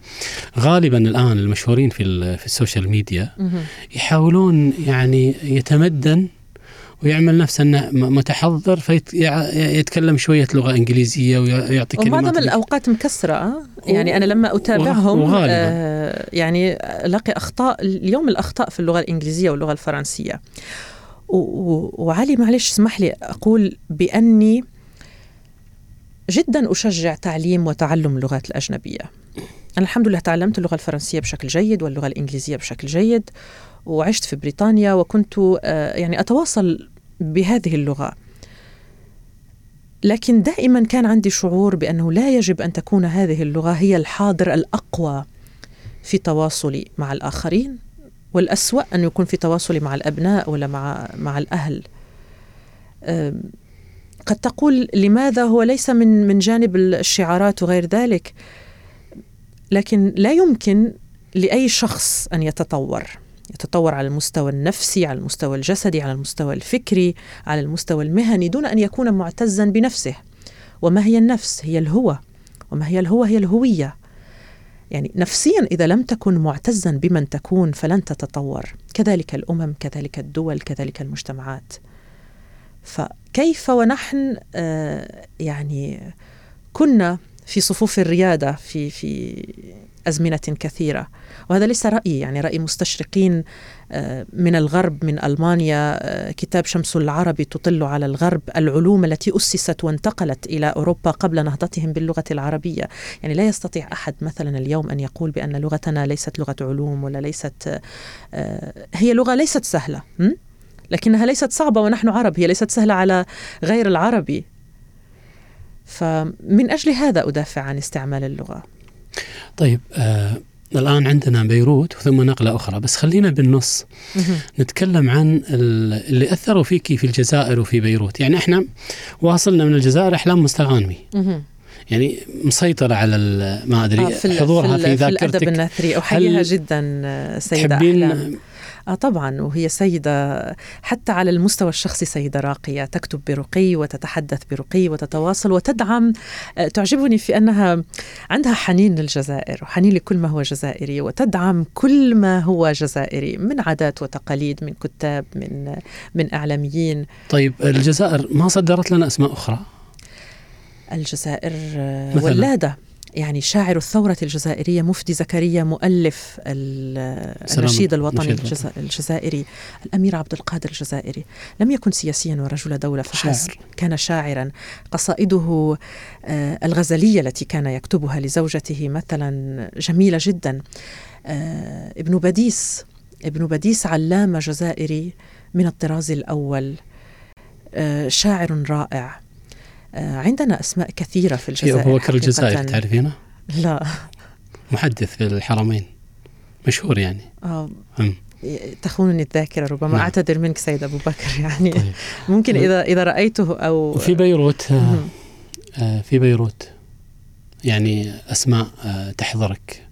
غالبا الآن المشهورين في في السوشيال ميديا يحاولون يعني يتمدن ويعمل نفسه إنه متحضر فيتكلم شوية لغة إنجليزية ويعطي كلمات ومعظم الأوقات مكسرة يعني أنا لما أتابعهم آه يعني ألاقي أخطاء اليوم الأخطاء في اللغة الإنجليزية واللغة الفرنسية. وعلي معلش اسمح لي أقول بأني جدا أشجع تعليم وتعلم اللغات الأجنبية. أنا الحمد لله تعلمت اللغة الفرنسية بشكل جيد واللغة الإنجليزية بشكل جيد وعشت في بريطانيا وكنت آه، يعني أتواصل بهذه اللغة. لكن دائما كان عندي شعور بأنه لا يجب أن تكون هذه اللغة هي الحاضر الأقوى في تواصلي مع الآخرين. والأسوأ أن يكون في تواصلي مع الأبناء ولا مع مع الأهل. قد تقول لماذا هو ليس من من جانب الشعارات وغير ذلك لكن لا يمكن لأي شخص أن يتطور. يتطور على المستوى النفسي على المستوى الجسدي على المستوى الفكري على المستوى المهني دون أن يكون معتزا بنفسه. وما هي النفس؟ هي الهوى. وما هي الهوى؟ هي الهوية. يعني نفسيا إذا لم تكن معتزا بمن تكون فلن تتطور. كذلك الأمم كذلك الدول كذلك المجتمعات. فكيف ونحن آه يعني كنا في صفوف الريادة في في أزمنة كثيرة. وهذا ليس رأيي يعني رأي مستشرقين آه، من الغرب من ألمانيا آه، كتاب شمس العربي تطل على الغرب العلوم التي أسست وانتقلت إلى أوروبا قبل نهضتهم باللغة العربية. يعني لا يستطيع أحد مثلا اليوم أن يقول بأن لغتنا ليست لغة علوم ولا ليست آه، هي لغة ليست سهلة لكنها ليست صعبة ونحن عرب هي ليست سهلة على غير العربي. فمن أجل هذا أدافع عن استعمال اللغة. طيب آه الآن عندنا بيروت وثم نقلة أخرى بس خلينا بالنص. نتكلم عن اللي أثروا فيكي في الجزائر وفي بيروت. يعني إحنا واصلنا من الجزائر أحلام مستغانمي. يعني مسيطرة على ما أدري آه في حضورها في, في ذاكرتك في الأدب النثري. أحييها جدا سيدة أحلام. آه طبعا وهي سيدة حتى على المستوى الشخصي سيدة راقية. تكتب برقي وتتحدث برقي وتتواصل وتدعم. آه تعجبني في أنها عندها حنين للجزائر وحنين لكل ما هو جزائري وتدعم كل ما هو جزائري من عادات وتقاليد من كتاب من من إعلاميين. طيب الجزائر ما صدرت لنا أسماء أخرى؟ الجزائر آه، ولادة. يعني شاعر الثورة الجزائرية مفتي زكريا مؤلف النشيد الوطني الجزائري الأمير عبد القادر الجزائري. لم يكن سياسيا ورجل دولة فحسب كان شاعرا. قصائده آه، الغزلية التي كان يكتبها لزوجته مثلا جميلة جدا. آه، ابن بديس ابن بديس علامة جزائري من الطراز الأول. آه، شاعر رائع. عندنا أسماء كثيرة في الجزائر أبو بكر الجزائر تعرفينه؟ لا. محدث في الحرمين. مشهور يعني. آه. تخونني الذاكرة ربما. نعم. أعتذر منك سيد أبو بكر يعني. طيب. ممكن إذا إذا رأيته أو وفي بيروت آه, آه في بيروت. يعني أسماء آه تحضرك.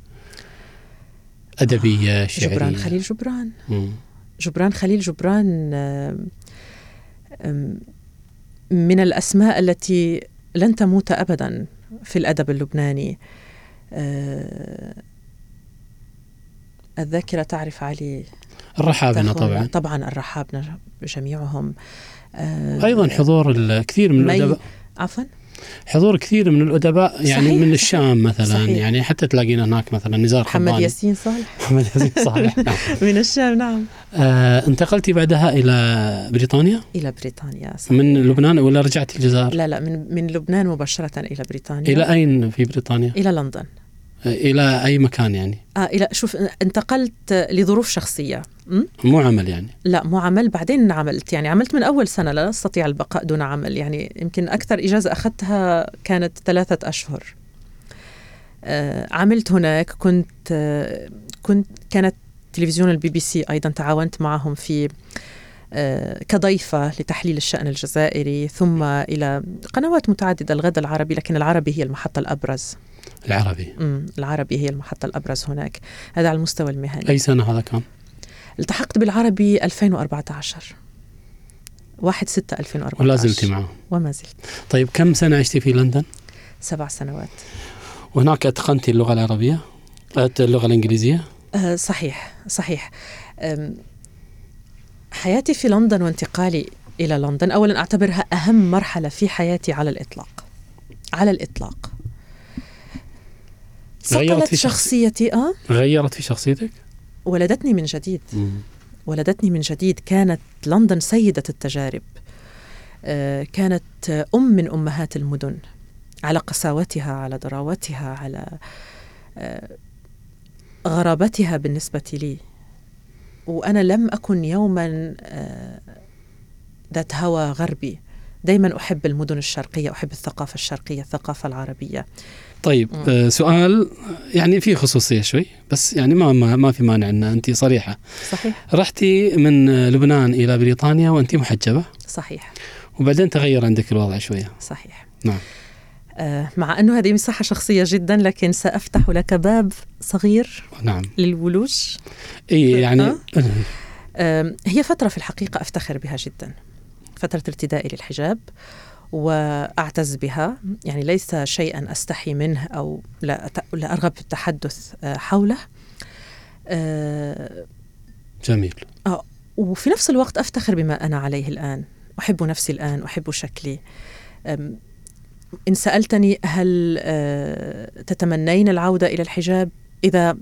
أدبية شعرية. جبران خليل جبران. مم. جبران خليل جبران آه من الأسماء التي لن تموت ابدا في الأدب اللبناني. آه، الذاكرة تعرف علي. الرحابنة طبعا. طبعا الرحابنة جميعهم. آه، أيضا حضور الكثير من الأدباء. عفوا. حضور كثير من الأدباء يعني صحيح من الشام مثلا صحيح. يعني حتى تلاقينا هناك مثلا نزار محمد حباني ياسين صالح محمد ياسين صالح نعم. من الشام نعم آه انتقلتي بعدها إلى بريطانيا إلى بريطانيا صحيح. من لبنان ولا رجعتي الجزائر؟ لا لا من من لبنان مباشرة إلى بريطانيا إلى أين في بريطانيا؟ إلى لندن إلى أي مكان يعني؟ آه إلى شوف انتقلت لظروف شخصية? مو عمل يعني؟ لا مو عمل بعدين عملت. يعني عملت من أول سنة لا استطيع البقاء دون عمل. يعني يمكن أكثر إجازة أخذتها كانت ثلاثة أشهر. آه عملت هناك. كنت آه كنت كانت تلفزيون البي بي سي أيضا تعاونت معهم في آه كضيفة لتحليل الشأن الجزائري ثم إلى قنوات متعددة الغد العربي لكن العربي هي المحطة الأبرز. العربي. امم العربي هي المحطة الأبرز هناك. هذا على المستوى المهني. أي سنة هذا كان؟ التحقت بالعربي 2014 1 6 2014 ولا زلتي معه. وما زلت. طيب كم سنة عشتي في لندن؟ سبع سنوات. وهناك أتقنتي اللغة العربية؟ اللغة الإنجليزية؟ أه صحيح صحيح. حياتي في لندن وانتقالي إلى لندن أولا أعتبرها أهم مرحلة في حياتي على الإطلاق. على الإطلاق. غيرت في شخصيتي أه؟ غيرت في شخصيتك؟ ولدتني من جديد. مم. ولدتني من جديد. كانت لندن سيدة التجارب. آه كانت أم من أمهات المدن. على قساوتها على ضراوتها على آه غرابتها بالنسبة لي. وأنا لم أكن يوما آه ذات هوى غربي. دائما أحب المدن الشرقية أحب الثقافة الشرقية الثقافة العربية. طيب آه سؤال يعني فيه خصوصية شوي بس يعني ما ما, ما في مانع إن انت صريحة. صحيح. رحتي من لبنان إلى بريطانيا وانت محجبة؟ صحيح. وبعدين تغير عندك الوضع شوية. صحيح. نعم. آه مع أنه هذه مساحة شخصية جدا لكن سأفتح لك باب صغير نعم. للولوج. إي يعني آه. آه. هي فترة في الحقيقة أفتخر بها جدا. فترة ارتدائي للحجاب. وأعتز بها. يعني ليس شيئا أستحي منه أو لا لا أرغب في التحدث حوله. جميل. آه وفي نفس الوقت أفتخر بما أنا عليه الآن. أحب نفسي الآن أحب شكلي. إن سألتني هل تتمنين العودة إلى الحجاب إذا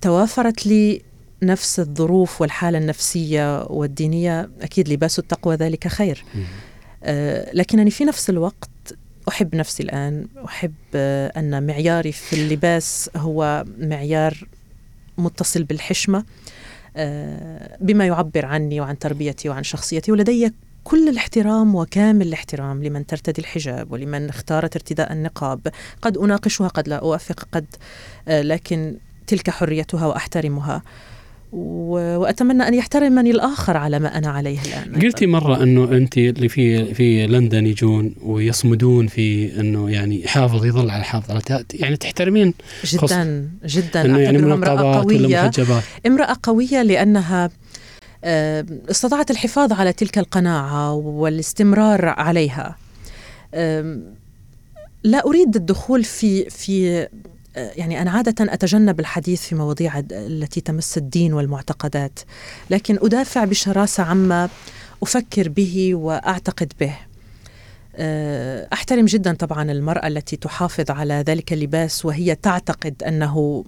توافرت لي نفس الظروف والحالة النفسية والدينية أكيد لباس التقوى ذلك خير. لكنني في نفس الوقت أحب نفسي الآن. أحب أه أن معياري في اللباس هو معيار متصل بالحشمة أه بما يعبر عني وعن تربيتي وعن شخصيتي. ولدي كل الاحترام وكامل الاحترام لمن ترتدي الحجاب ولمن اختارت ارتداء النقاب. قد أناقشها قد لا أوافق قد لكن تلك حريتها وأحترمها. وأتمنى أن يحترمني الآخر على ما أنا عليه الآن. قلتي مرة إنه أنت اللي في في لندن يجون ويصمدون في إنه يعني حافظ يظل على حافظ يعني تحترمين جدا جدا. يعني امرأة قوية. امرأة قوية لأنها استطاعت الحفاظ على تلك القناعة والاستمرار عليها. لا أريد الدخول في في يعني أنا عادة أتجنب الحديث في مواضيع التي تمس الدين والمعتقدات لكن أدافع بشراسة عما أفكر به وأعتقد به. أحترم جدا طبعا المرأة التي تحافظ على ذلك اللباس وهي تعتقد أنه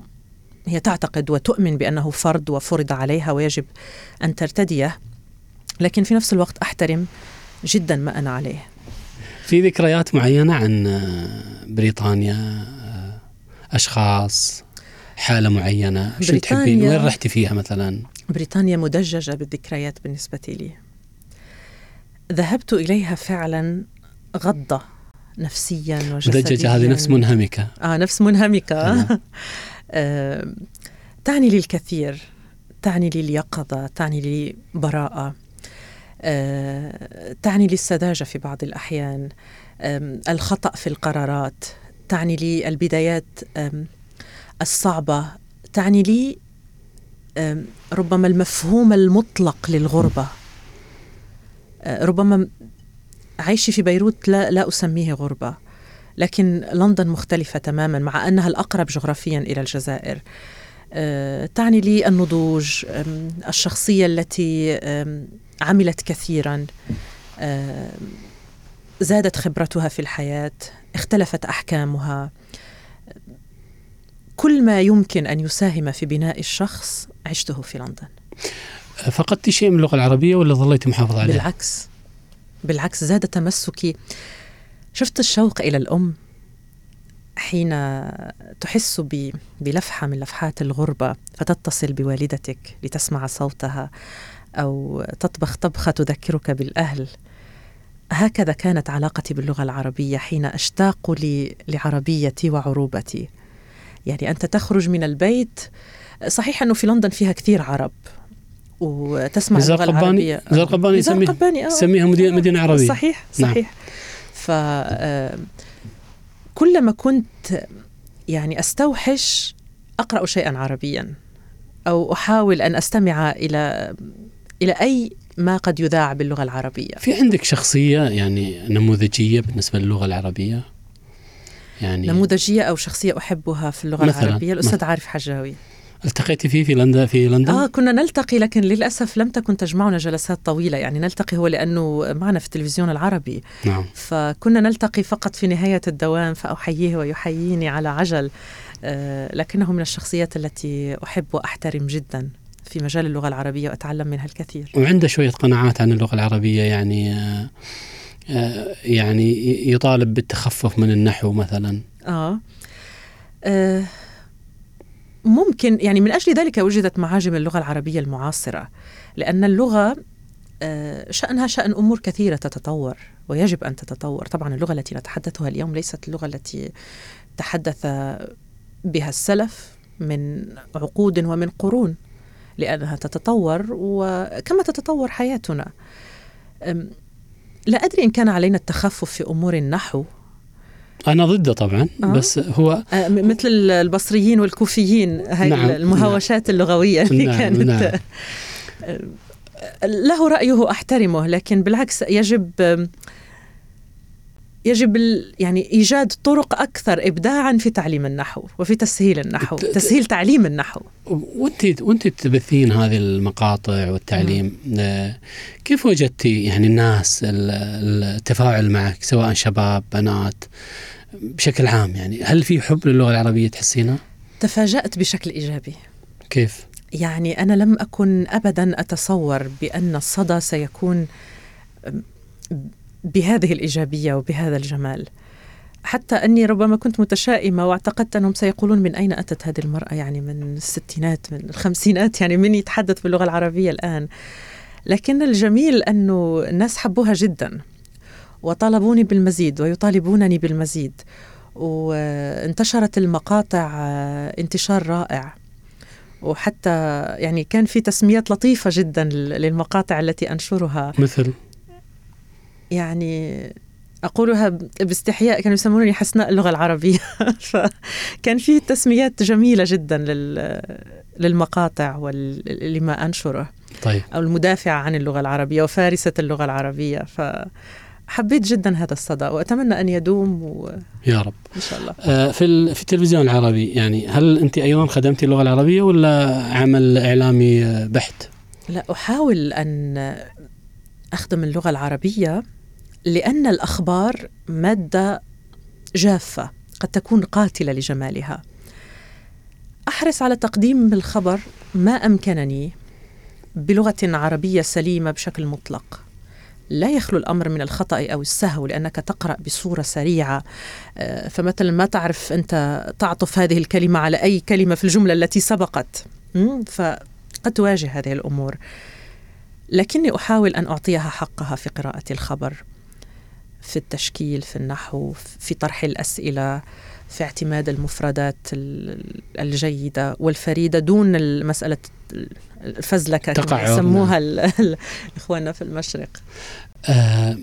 هي تعتقد وتؤمن بأنه فرض وفرض عليها ويجب أن ترتديه لكن في نفس الوقت أحترم جدا ما أنا عليه. في ذكريات معينة عن بريطانيا؟ أشخاص حالة معينة شو تحبين؟ وين رحتي فيها مثلا؟ بريطانيا مدججة بالذكريات بالنسبة لي. ذهبت إليها فعلا غضة نفسيا وجسديا. مدججة هذه نفس منهمكة. آه نفس منهمكة. آه تعني لي الكثير تعني لي اليقظة تعني لي براءة آه تعني لي السذاجة في بعض الأحيان آه الخطأ في القرارات تعني لي البدايات الصعبة. تعني لي ربما المفهوم المطلق للغربة. ربما عيشي في بيروت لا, لا أسميه غربة لكن لندن مختلفة تماما مع أنها الأقرب جغرافيا إلى الجزائر. تعني لي النضوج الشخصية التي عملت كثيرا. زادت خبرتها في الحياة. اختلفت أحكامها. كل ما يمكن أن يساهم في بناء الشخص عشته في لندن. فقدت شيء من اللغة العربية ولا ظليت محافظة عليها؟ بالعكس. بالعكس زاد تمسكي. شفت الشوق إلى الأم حين تحس بلفحة من لفحات الغربة فتتصل بوالدتك لتسمع صوتها أو تطبخ طبخة تذكرك بالأهل. هكذا كانت علاقتي باللغة العربية حين أشتاق لعربيتي وعروبتي. يعني أنت تخرج من البيت صحيح أنه في لندن فيها كثير عرب وتسمع اللغة العربية. نزار قباني يسميها يسميها مدينة, مدينة عربية. صحيح صحيح. نعم. ف كلما كنت يعني أستوحش أقرأ شيئا عربيا أو أحاول أن أستمع إلى إلى أي ما قد يذاع باللغة العربية. في عندك شخصية يعني نموذجية بالنسبة للغة العربية؟ يعني نموذجية أو شخصية أحبها في اللغة مثلاً العربية؟ الأستاذ عارف حجاوي. التقيتي فيه في لندن في لندن؟ آه كنا نلتقي لكن للأسف لم تكن تجمعنا جلسات طويلة. يعني نلتقي هو لأنه معنا في التلفزيون العربي. نعم. فكنا نلتقي فقط في نهاية الدوام فأحييه ويحييني على عجل. آه لكنه من الشخصيات التي أحب وأحترم جدا. في مجال اللغة العربية وأتعلم منها الكثير. وعنده شوية قناعات عن اللغة العربية يعني آه, آه، يعني يطالب بالتخفف من النحو مثلا. آه, آه ممكن يعني من أجل ذلك وجدت معاجم اللغة العربية المعاصرة لأن اللغة آه، شأنها شأن أمور كثيرة تتطور ويجب أن تتطور طبعا اللغة التي نتحدثها اليوم ليست اللغة التي تحدث بها السلف من عقود ومن قرون لأنها تتطور وكما تتطور حياتنا. لا أدري إن كان علينا التخفف في أمور النحو. أنا ضده طبعا آه. بس هو آه مثل البصريين والكوفيين هاي نعم المهاوشات نعم. اللغوية اللي نعم كانت. نعم. آه، له رأيه أحترمه لكن بالعكس يجب يجب يعني إيجاد طرق أكثر ابداعا في تعليم النحو وفي تسهيل النحو تسهيل تعليم النحو. وانت وأنت تبثين هذه المقاطع والتعليم آه، كيف وجدتي يعني الناس التفاعل معك سواء شباب بنات بشكل عام يعني؟ هل في حب للغة العربية تحسينها؟ تفاجأت بشكل إيجابي. كيف؟ يعني أنا لم أكن ابدا أتصور بأن الصدى سيكون بهذه الإيجابية وبهذا الجمال. حتى أني ربما كنت متشائمة واعتقدت أنهم سيقولون من أين أتت هذه المرأة يعني من الستينات من الخمسينات يعني من يتحدث باللغة العربية الآن. لكن الجميل انه الناس حبوها جدا وطالبوني بالمزيد ويطالبونني بالمزيد وانتشرت المقاطع انتشار رائع. وحتى يعني كان في تسميات لطيفة جدا للمقاطع التي أنشرها. مثل؟ يعني أقولها باستحياء كانوا يسمونني حسناء اللغة العربية فكان في تسميات جميلة جدا للمقاطع ولما أنشره طيب. أو المدافعة عن اللغة العربية وفارسة اللغة العربية فحبيت جدا هذا الصدى وأتمنى أن يدوم و... يا رب إن شاء الله آه في في التلفزيون العربي يعني هل أنت أيضا خدمتي اللغة العربية ولا عمل إعلامي بحت؟ لا أحاول أن أخدم اللغة العربية لأن الأخبار مادة جافة قد تكون قاتلة لجمالها. أحرص على تقديم الخبر ما أمكنني بلغة عربية سليمة بشكل مطلق. لا يخلو الأمر من الخطأ أو السهو لأنك تقرأ بصورة سريعة. آه، فمثلا ما تعرف أنت تعطف هذه الكلمة على أي كلمة في الجملة التي سبقت. فقد تواجه هذه الأمور. لكني أحاول أن أعطيها حقها في قراءة الخبر. في التشكيل في النحو في طرح الأسئلة في اعتماد المفردات الجيدة والفريدة دون مساله الفزلكة كما يسموها إخواننا في المشرق. آه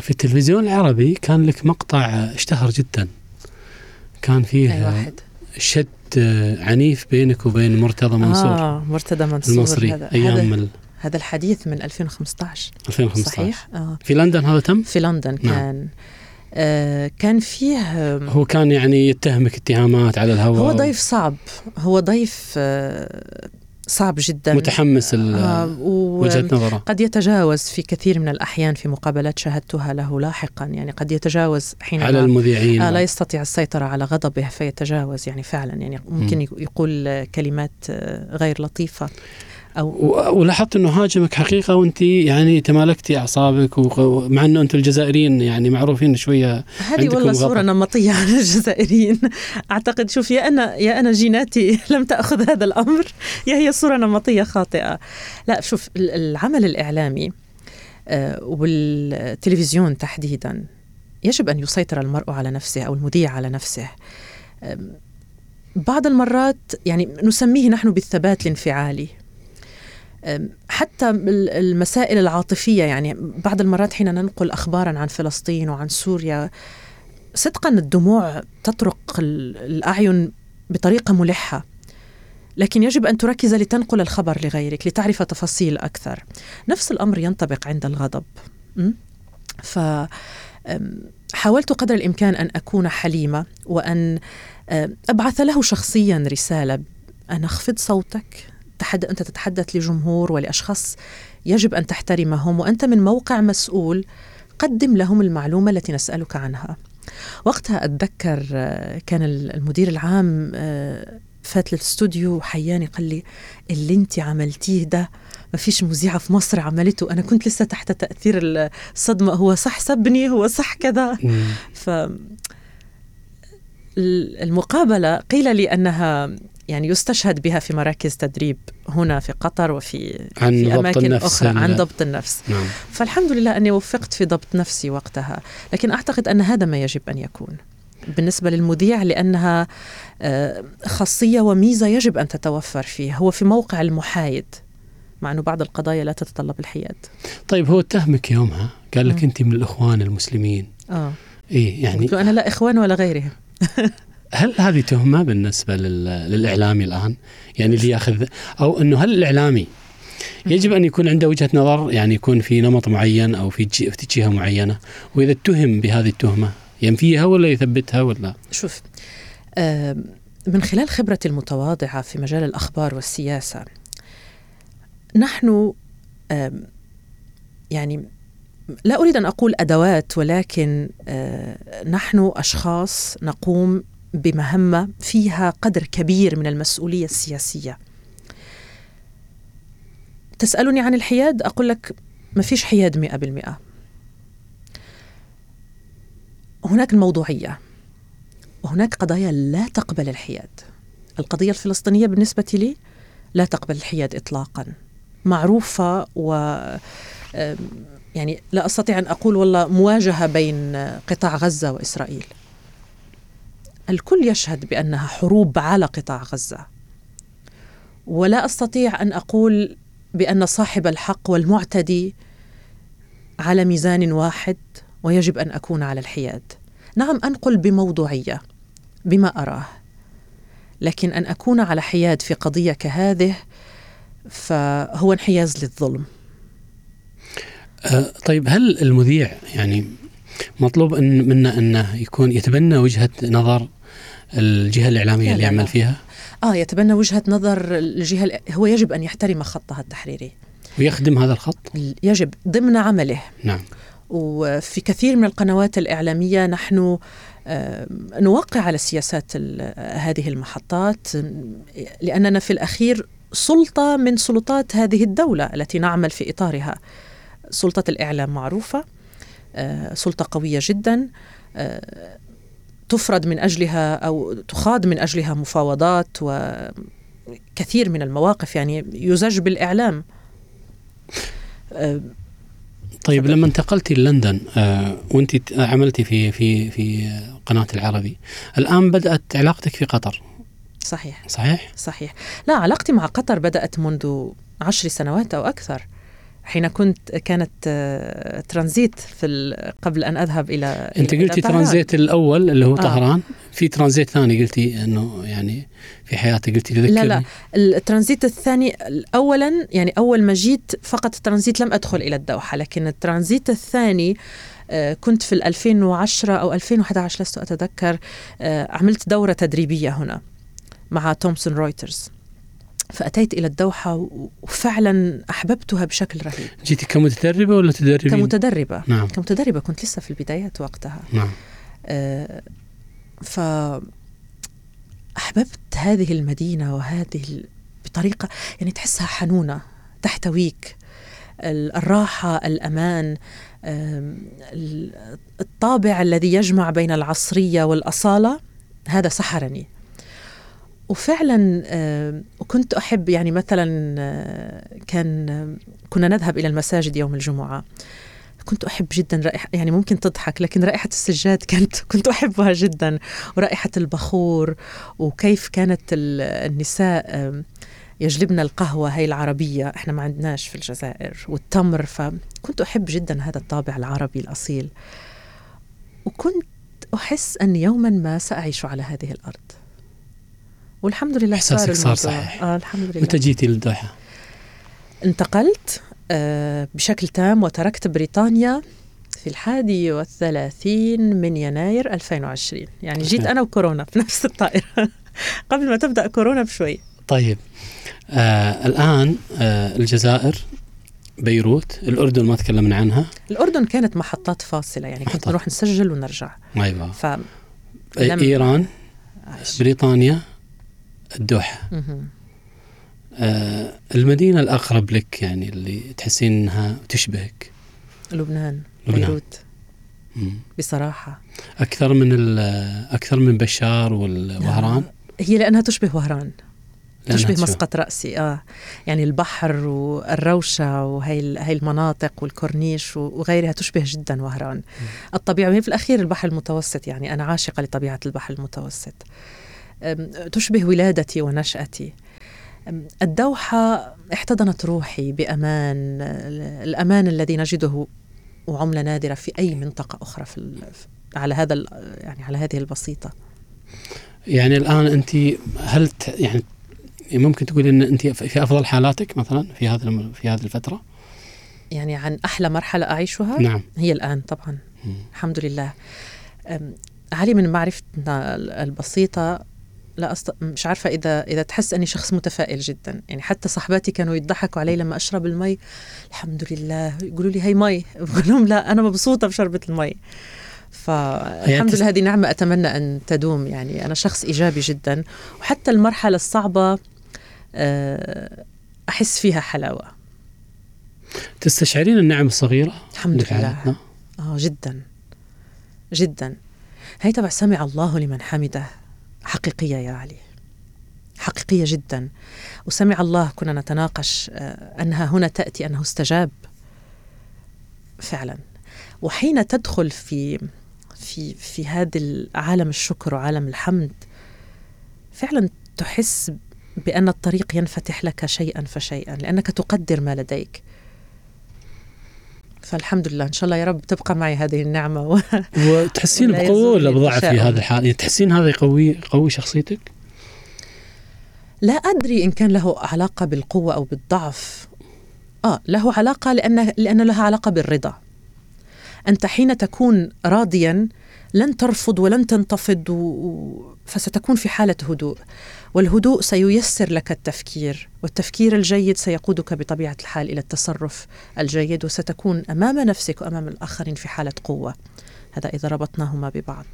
في التلفزيون العربي كان لك مقطع اشتهر جدا. كان فيه أي واحد. شد عنيف بينك وبين مرتضى منصور. آه مرتضى منصور المصري هذا أيام هذا هذا الحديث من 2015 2015 صحيح؟ آه. في لندن هذا تم؟ في لندن نعم. كان نعم. آه كان فيه هو كان يعني يتهمك اتهامات على الهواء هو ضيف صعب هو ضيف آه صعب جدا متحمس آه وجهة نظره قد يتجاوز في كثير من الأحيان في مقابلات شاهدتها له لاحقا يعني قد يتجاوز حين على المذيعين آه لا يستطيع السيطرة على غضبه فيتجاوز يعني فعلا يعني ممكن م. يقول كلمات آه، غير لطيفة أو ولاحظت إنه هاجمك حقيقة وأنت يعني تمالكتي أعصابك ومع إنه أنتم الجزائريين يعني معروفين شوية هذه والله صورة نمطية عن الجزائريين. أعتقد شوف يا أنا يا أنا جيناتي لم تأخذ هذا الأمر يا هي صورة نمطية خاطئة. لا شوف العمل الإعلامي آه، والتلفزيون تحديدا يجب أن يسيطر المرء على نفسه أو المذيع على نفسه. بعض المرات يعني نسميه نحن بالثبات الانفعالي. حتى المسائل العاطفية يعني بعض المرات حين ننقل أخبارا عن فلسطين وعن سوريا صدقا الدموع تطرق الأعين بطريقة ملحة. لكن يجب أن تركز لتنقل الخبر لغيرك لتعرف تفاصيل أكثر. نفس الأمر ينطبق عند الغضب. ف حاولت قدر الإمكان أن أكون حليمة وأن أبعث له شخصيا رسالة. أن اخفض صوتك. تحد أنت تتحدث لجمهور ولأشخاص يجب أن تحترمهم وأنت من موقع مسؤول قدم لهم المعلومة التي نسألك عنها. وقتها أتذكر آه، كان المدير العام آه، فات للاستوديو وحياني قال لي اللي أنت عملتيه ده ما فيش مذيعة في مصر عملته أنا كنت لسه تحت تأثير الصدمة هو صح سبني هو صح كذا. ف المقابلة قيل لي أنها يعني يستشهد بها في مراكز تدريب هنا في قطر وفي عن في أماكن أخرى عن ضبط النفس. نعم. فالحمد لله أني وفقت في ضبط نفسي وقتها لكن أعتقد أن هذا ما يجب أن يكون. بالنسبة للمذيع لأنها آه، خاصية وميزة يجب أن تتوفر فيه هو في موقع المحايد مع أنه بعض القضايا لا تتطلب الحياد. طيب هو اتهمك يومها؟ قال لك أنت من الإخوان المسلمين. آه. إيه يعني أنا لا إخوان ولا غيرهم. هل هذه تهمة بالنسبة للإعلامي الآن؟ يعني اللي يأخذ أو إنه هل الإعلامي يجب أن يكون عنده وجهة نظر يعني يكون في نمط معين أو في جهة معينة وإذا اتهم بهذه التهمة ينفيها ولا يثبتها ولا؟ شوف من خلال خبرتي المتواضعة في مجال الأخبار والسياسة نحن يعني لا أريد أن أقول أدوات ولكن آه، نحن أشخاص نقوم بمهمه فيها قدر كبير من المسؤولية السياسية. تسألني عن الحياد؟ أقول لك ما فيش حياد مئة بالمئة. هناك الموضوعية وهناك قضايا لا تقبل الحياد. القضية الفلسطينية بالنسبة لي لا تقبل الحياد إطلاقا. معروفة و يعني لا أستطيع أن أقول والله مواجهة بين قطاع غزة وإسرائيل. الكل يشهد بأنها حروب على قطاع غزة. ولا أستطيع أن أقول بأن صاحب الحق والمعتدي على ميزان واحد ويجب أن أكون على الحياد. نعم أنقل بموضوعية بما أراه. لكن أن أكون على حياد في قضية كهذه فهو انحياز للظلم. أه طيب هل المذيع يعني مطلوب إن منا انه يكون يتبنى وجهة نظر الجهة الإعلامية اللي يعمل فيها؟ آه يتبنى وجهة نظر الجهة هو يجب أن يحترم خطها التحريري. ويخدم هذا الخط؟ يجب ضمن عمله. نعم. وفي كثير من القنوات الإعلامية نحن نوقع على سياسات هذه المحطات لأننا في الأخير سلطة من سلطات هذه الدولة التي نعمل في إطارها. سلطة الإعلام معروفة. آه، سلطة قوية جدا آه، تفرض من أجلها أو تخاض من أجلها مفاوضات وكثير من المواقف يعني يزج بالإعلام. آه، طيب لما انتقلتي لندن آه وأنت عملتي في في في قناة العربي الآن بدأت علاقتك في قطر. صحيح. صحيح؟ صحيح. لا علاقتي مع قطر بدأت منذ عشر سنوات أو أكثر. حين كنت كانت آه، ترانزيت في قبل أن أذهب إلى أنت قلتي ترانزيت الأول اللي هو آه. طهران في ترانزيت ثاني قلتي إنه يعني في حياتي قلتي تذكرني لا. لا الترانزيت الثاني أولا يعني أول ما جيت فقط الترانزيت لم أدخل إلى الدوحة لكن الترانزيت الثاني آه، كنت في 2010 أو 2011 لست أتذكر عملت دورة تدريبية هنا مع تومسون رويترز فأتيت إلى الدوحة وفعلا أحببتها بشكل رهيب. جيتي كمتدربة ولا تدربين؟ كمتدربة. نعم. كمتدربة. كنت لسه في البدايات وقتها. نعم. آه ف أحببت هذه المدينة وهذه بطريقة يعني تحسها حنونة تحتويك الراحة الأمان الطابع الذي يجمع بين العصرية والأصالة هذا سحرني. وفعلا كنت أحب يعني مثلا آه، كان كنا نذهب إلى المساجد يوم الجمعة. كنت أحب جدا رائحة يعني ممكن تضحك لكن رائحة السجاد كانت كنت أحبها جدا. ورائحة البخور وكيف كانت النساء يجلبن القهوة هاي العربية. إحنا ما عندناش في الجزائر والتمر فكنت أحب جدا هذا الطابع العربي الأصيل. وكنت أحس أن يوما ما سأعيش على هذه الأرض. والحمد لله صار صار صحيح. آه الحمد لله. متى جيتي للدوحة؟ انتقلت آه بشكل تام وتركت بريطانيا في الحادي والثلاثين من يناير 2020 يعني جيت أنا وكورونا في نفس الطائرة. قبل ما تبدأ كورونا بشوي. طيب. آه الآن آه الجزائر بيروت الأردن ما تكلمنا عنها. الأردن كانت محطات فاصلة يعني كنت نروح نسجل ونرجع. أيوة. ف... إيران عايش. بريطانيا الدوحة. آه المدينة الأقرب لك يعني اللي تحسين أنها تشبهك؟ لبنان, لبنان. بيروت. مم. بصراحة. أكثر من أكثر من بشار والوهران هي لأنها تشبه وهران. تشبه مسقط رأسي آه. يعني البحر والروشة وهي هي المناطق والكورنيش وغيرها تشبه جدا وهران. م. الطبيعة وهي في الأخير البحر المتوسط يعني أنا عاشقة لطبيعة البحر المتوسط. تشبه ولادتي ونشأتي الدوحة احتضنت روحي بأمان الأمان الذي نجده وعملة نادرة في أي منطقة أخرى في على هذا يعني على هذه البسيطة يعني الآن أنت هل يعني ممكن تقول إن أنت في أفضل حالاتك مثلا في هذا في هذه الفترة؟ يعني عن أحلى مرحلة أعيشها؟ نعم هي الآن طبعا. الحمد لله علي من معرفتنا البسيطة لا أست... مش عارفة إذا إذا تحس أني شخص متفائل جدا. يعني حتى صحباتي كانوا يضحكوا علي لما أشرب المي. الحمد لله. يقولوا لي هي مي. بقول لهم لا أنا مبسوطة بشربة المي. فالحمد لله هذه نعمة أتمنى أن تدوم. يعني أنا شخص إيجابي جدا. وحتى المرحلة الصعبة آه، أحس فيها حلاوة. تستشعرين النعم الصغيرة؟ الحمد لله. آه جدا. جدا. هي تبع سمع الله لمن حمده. حقيقية يا علي. حقيقية جدا. وسمع الله كنا نتناقش آه، أنها هنا تأتي أنه استجاب. فعلا. وحين تدخل في في في هذا عالم الشكر وعالم الحمد فعلا تحس بأن الطريق ينفتح لك شيئا فشيئا لأنك تقدر ما لديك. فالحمد لله. إن شاء الله يا رب تبقى معي هذه النعمة و... وتحسين بقوه ولا بضعف في هذا الحال؟ يعني تحسين هذا يقوي يقوي شخصيتك؟ لا أدري إن كان له علاقة بالقوة أو بالضعف. آه له علاقة لأن لأن لها علاقة بالرضا. أنت حين تكون راضيا لن ترفض ولن تنتفض و... فستكون في حالة هدوء. والهدوء سييسر لك التفكير والتفكير الجيد سيقودك بطبيعة الحال إلى التصرف الجيد وستكون أمام نفسك وأمام الآخرين في حالة قوة. هذا إذا ربطناهما ببعض.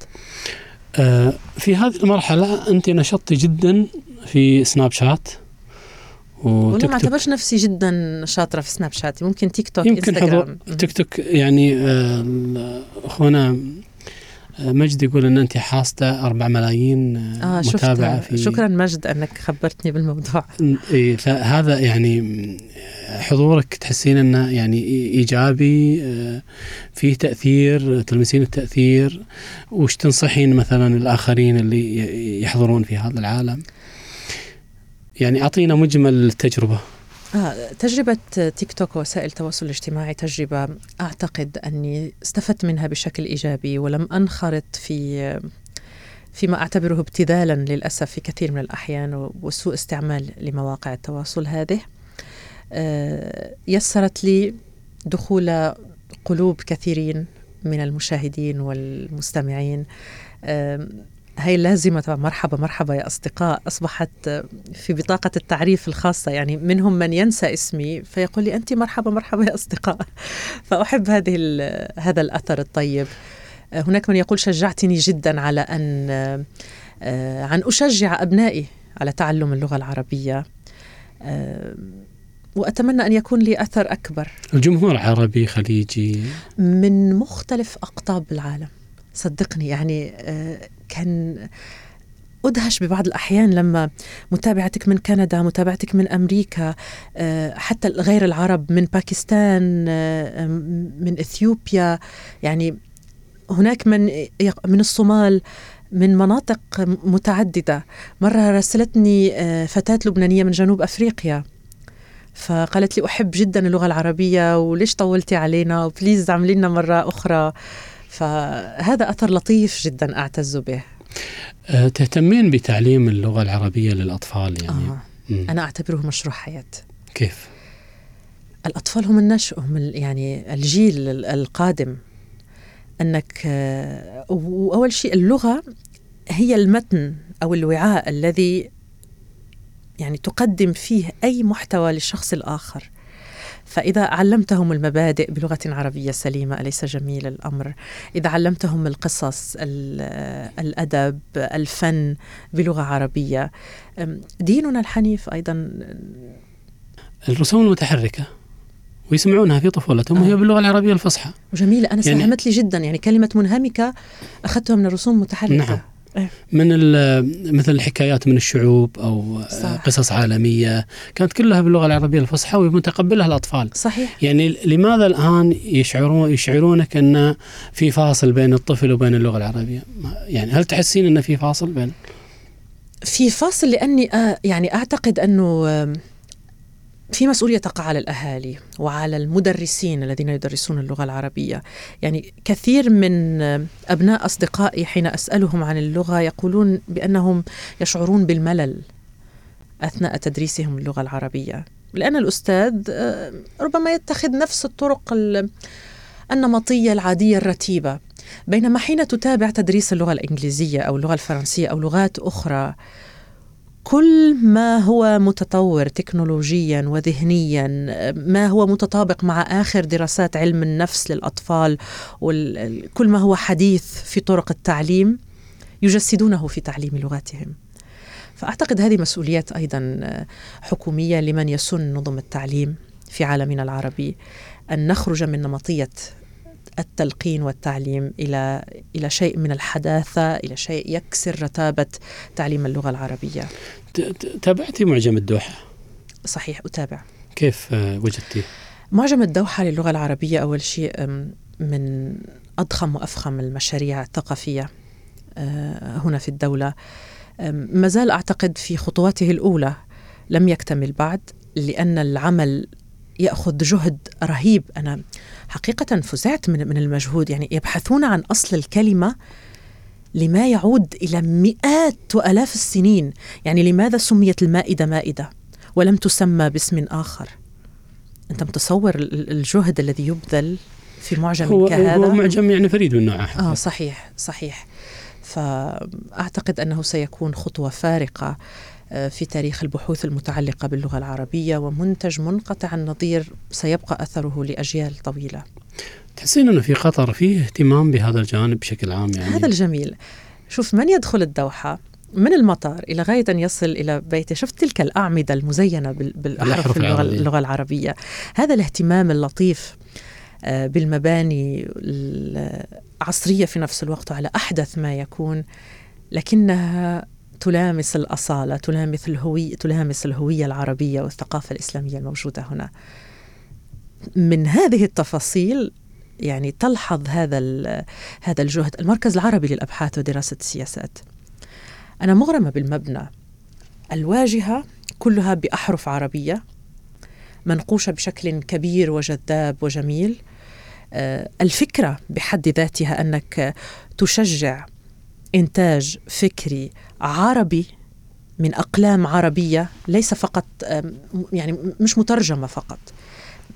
آه، في هذه المرحلة أنت نشطتي جدا في سناب شات وأنا ما اعتبرش نفسي جدا شاطرة في سناب شات ممكن تيك توك يمكن إنستغرام. تيك توك يعني آه، أخونا مجد يقول إن انت حاصده 4 ملايين آه متابعة في شكرا مجد أنك خبرتني بالموضوع. فهذا يعني حضورك تحسين إنه يعني إيجابي آه، فيه تأثير تلمسين التأثير وش تنصحين مثلا الآخرين اللي يحضرون في هذا العالم؟ يعني أعطينا مجمل التجربة. آه، تجربة تيك توك ووسائل التواصل الاجتماعي تجربة أعتقد أني استفدت منها بشكل إيجابي ولم أنخرط في فيما أعتبره ابتذالا للأسف في كثير من الأحيان وسوء استعمال لمواقع التواصل هذه. آه، يسرت لي دخول قلوب كثيرين من المشاهدين والمستمعين. هي لازمة مرحبا مرحبا يا أصدقاء. أصبحت في بطاقة التعريف الخاصة يعني منهم من ينسى اسمي فيقول لي أنت مرحبا مرحبا يا أصدقاء. فأحب هذه هذا الأثر الطيب. هناك من يقول شجعتني جدا على أن عن أشجع أبنائي على تعلم اللغة العربية. وأتمنى أن يكون لي أثر أكبر. الجمهور عربي خليجي. من مختلف أقطاب العالم. صدقني يعني كان أدهش ببعض الأحيان لما متابعتك من كندا متابعتك من أمريكا حتى غير العرب من باكستان من إثيوبيا. يعني هناك من من الصومال من مناطق متعددة. مرة راسلتني فتاة لبنانية من جنوب أفريقيا. فقالت لي أحب جدا اللغة العربية وليش طولتي علينا؟ وبليز اعملي لنا مرة أخرى. فهذا أثر لطيف جدا أعتز به. أه تهتمين بتعليم اللغة العربية للأطفال يعني؟ آه. أنا أعتبره مشروع حياة. كيف؟ الأطفال هم النشء هم يعني الجيل القادم. أنك أه وأول شيء اللغة هي المتن أو الوعاء الذي يعني تقدم فيه أي محتوى للشخص الآخر. فإذا علمتهم المبادئ بلغة عربية سليمة أليس جميل الأمر؟ إذا علمتهم القصص، الأدب، الفن بلغة عربية ديننا الحنيف أيضا الرسوم المتحركة ويسمعونها في طفولتهم وهي آه. باللغة العربية الفصحى. جميلة أنا يعني ساهمت لي جدا يعني كلمة منهمكة أخذتها من الرسوم المتحركة. نعم. إيه. من مثل الحكايات من الشعوب أو صح. قصص عالمية كانت كلها باللغة العربية الفصحى ومتقبلها الأطفال صحيح يعني لماذا الآن يشعرون يشعرونك أن في فاصل بين الطفل وبين اللغة العربية يعني هل تحسين أن في فاصل بين في فاصل لأني يعني أعتقد أنه في مسؤولية تقع على الأهالي وعلى المدرسين الذين يدرسون اللغة العربية. يعني كثير من أبناء أصدقائي حين أسألهم عن اللغة يقولون بأنهم يشعرون بالملل أثناء تدريسهم اللغة العربية. لأن الأستاذ آه، ربما يتخذ نفس الطرق النمطية العادية الرتيبة. بينما حين تتابع تدريس اللغة الإنجليزية أو اللغة الفرنسية أو لغات أخرى كل ما هو متطور تكنولوجيا وذهنيا ما هو متطابق مع آخر دراسات علم النفس للأطفال وكل ما هو حديث في طرق التعليم يجسدونه في تعليم لغاتهم. فأعتقد هذه مسؤوليات أيضا حكومية لمن يسن نظم التعليم في عالمنا العربي. أن نخرج من نمطية التلقين والتعليم إلى إلى شيء من الحداثة إلى شيء يكسر رتابة تعليم اللغة العربية تابعتي معجم الدوحة؟ صحيح أتابع كيف آه، وجدتيه؟ معجم الدوحة للغة العربية أول شيء من أضخم وأفخم المشاريع الثقافية آه، هنا في الدولة ما زال أعتقد في خطواته الأولى لم يكتمل بعد لأن العمل يأخذ جهد رهيب. أنا حقيقة فزعت من من المجهود. يعني يبحثون عن أصل الكلمة لما يعود إلى مئات وألاف السنين. يعني لماذا سميت المائدة مائدة ولم تسمى باسم آخر؟ أنت متصور الجهد الذي يبذل في معجم هو كهذا؟ هو معجم يعني فريد من نوعه آه صحيح صحيح. فأعتقد أنه سيكون خطوة فارقة. آه، في تاريخ البحوث المتعلقة باللغة العربية ومنتج منقطع النظير سيبقى أثره لأجيال طويلة. تحسين إنه في قطر فيه اهتمام بهذا الجانب بشكل عام يعني؟ هذا الجميل. شوف من يدخل الدوحة؟ من المطار؟ إلى غاية أن يصل إلى بيته. شفت تلك الأعمدة المزينة بالأحرف اللغة, اللغة العربية. هذا الاهتمام اللطيف آه، بالمباني العصرية في نفس الوقت وعلى أحدث ما يكون لكنها تلامس الأصالة تلامس الهوية تلامس الهوية العربية والثقافة الإسلامية الموجودة هنا. من هذه التفاصيل يعني تلحظ هذا هذا الجهد المركز العربي للأبحاث ودراسة السياسات. أنا مغرمة بالمبنى. الواجهة كلها بأحرف عربية منقوشة بشكل كبير وجذاب وجميل. آه، الفكرة بحد ذاتها أنك تشجع إنتاج فكري عربي من أقلام عربية ليس فقط يعني مش مترجمة فقط.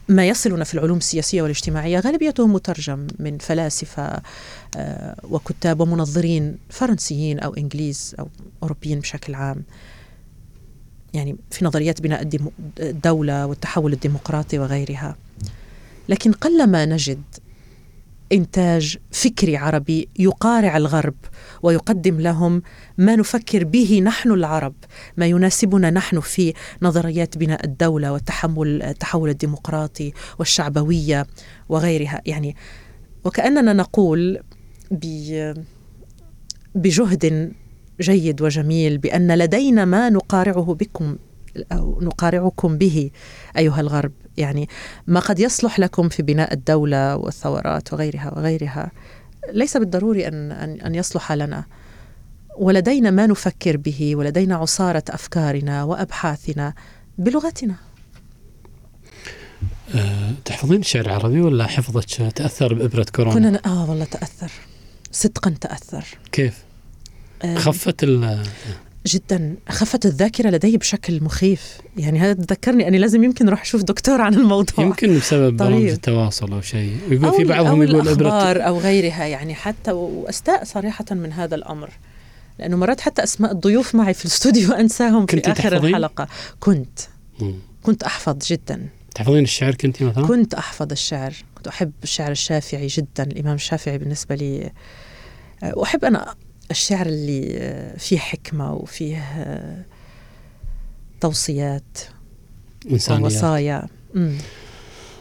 ما يصلنا في العلوم السياسية والاجتماعية غالبيته مترجم من فلاسفة آه، وكتاب ومنظرين فرنسيين أو إنجليز أو أوروبيين بشكل عام. يعني في نظريات بناء الدولة والتحول الديمقراطي وغيرها. لكن قلما نجد إنتاج فكري عربي يقارع الغرب ويقدم لهم ما نفكر به نحن العرب ما يناسبنا نحن في نظريات بناء الدولة والتحمل التحول الديمقراطي والشعبوية وغيرها. يعني وكأننا نقول بجهد جيد وجميل بأن لدينا ما نقارعه بكم. أو نقارعكم به أيها الغرب. يعني ما قد يصلح لكم في بناء الدولة والثورات وغيرها وغيرها. ليس بالضروري أن, أن, أن يصلح لنا. ولدينا ما نفكر به ولدينا عصارة أفكارنا وأبحاثنا بلغتنا. أه تحفظين الشعر العربي ولا حفظك تأثر بإبرة كورونا؟ كنا آه والله تأثر. صدقا تأثر. كيف؟ أه خفت ال جدا خفت الذاكرة لدي بشكل مخيف. يعني هذا ذكرني أني لازم يمكن أروح أشوف دكتور عن الموضوع. يمكن بسبب طيب. برامج التواصل أو شيء. يقول أو في بعضهم أو يقول الأخبار أو غيرها يعني حتى وأستاء صريحة من هذا الأمر. لأنه مرات حتى أسماء الضيوف معي في الاستوديو أنساهم في آخر تحفظين؟ الحلقة. كنت. مم. كنت أحفظ جدا. تحفظين الشعر كنت مثلا؟ كنت أحفظ الشعر. كنت أحب الشعر الشافعي جدا. الإمام الشافعي بالنسبة لي. وأحب أنا الشعر اللي فيه حكمة وفيه توصيات إنسانيات. ووصايا. طيب.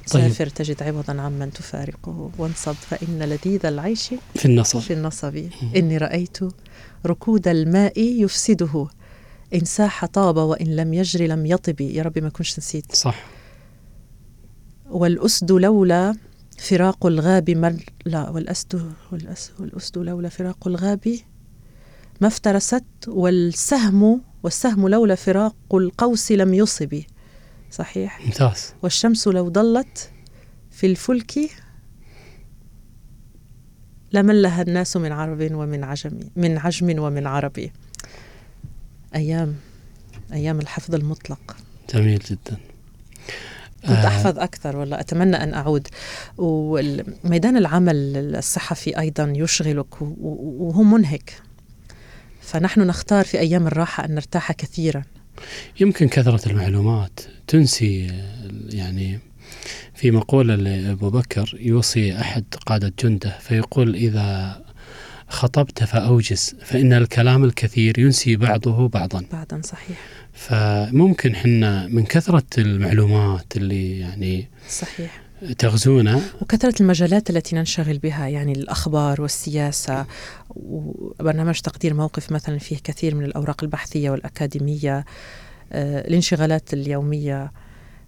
سافر تجد عوضا عمن تفارقه. وانصب فإن لذيذ العيش في النصب. في النصب. إني رأيت ركود الماء يفسده. إن ساح طاب وإن لم يجري لم يطب. يا ربي ما كنش نسيت. صح. والأسد لولا فراق الغاب مر لا والأسد والأسد, والأسد لولا فراق الغاب ما افترست والسهم والسهم لولا فراق القوس لم يصب. صحيح. ممتاز. والشمس لو ضلت في الفلك لملها الناس من عرب ومن عجم من عجم ومن عربي أيام أيام الحفظ المطلق. جميل جدا. كنت آه. أحفظ أكثر والله أتمنى أن أعود. وميدان العمل الصحفي أيضا يشغلك وهو منهك. فنحن نختار في أيام الراحة أن نرتاح كثيرا. يمكن كثرة المعلومات تنسي يعني في مقولة لأبو بكر يوصي أحد قادة جنده فيقول إذا خطبت فأوجز فإن الكلام الكثير ينسي بعضه بعضا. بعضا صحيح. فممكن حنا من كثرة المعلومات اللي يعني صحيح. تغزونا وكثرة المجالات التي ننشغل بها يعني الأخبار والسياسة وبرنامج تقدير موقف مثلا فيه كثير من الأوراق البحثية والأكاديمية آه، الانشغالات اليومية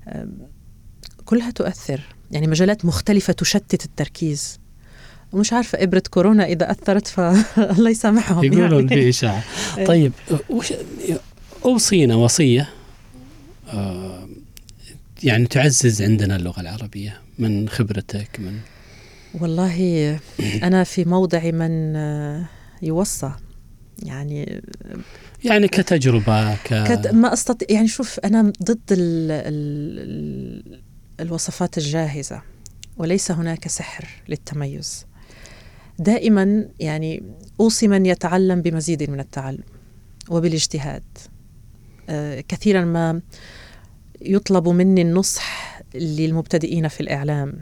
آه، كلها تؤثر يعني مجالات مختلفة تشتت التركيز ومش عارفة إبرة كورونا إذا أثرت فالله يسامحهم يقولون يعني. في إشاعة إيه. طيب وش أوصينا وصية آه، يعني تعزز عندنا اللغة العربية من خبرتك من والله أنا في موضع من يوصى. يعني يعني كتجربة ك... كت... ما أستطيع يعني شوف أنا ضد ال... ال... الوصفات الجاهزة وليس هناك سحر للتميز. دائما يعني أوصي من يتعلم بمزيد من التعلم وبالاجتهاد. آه كثيرا ما يطلب مني النصح للمبتدئين في الإعلام.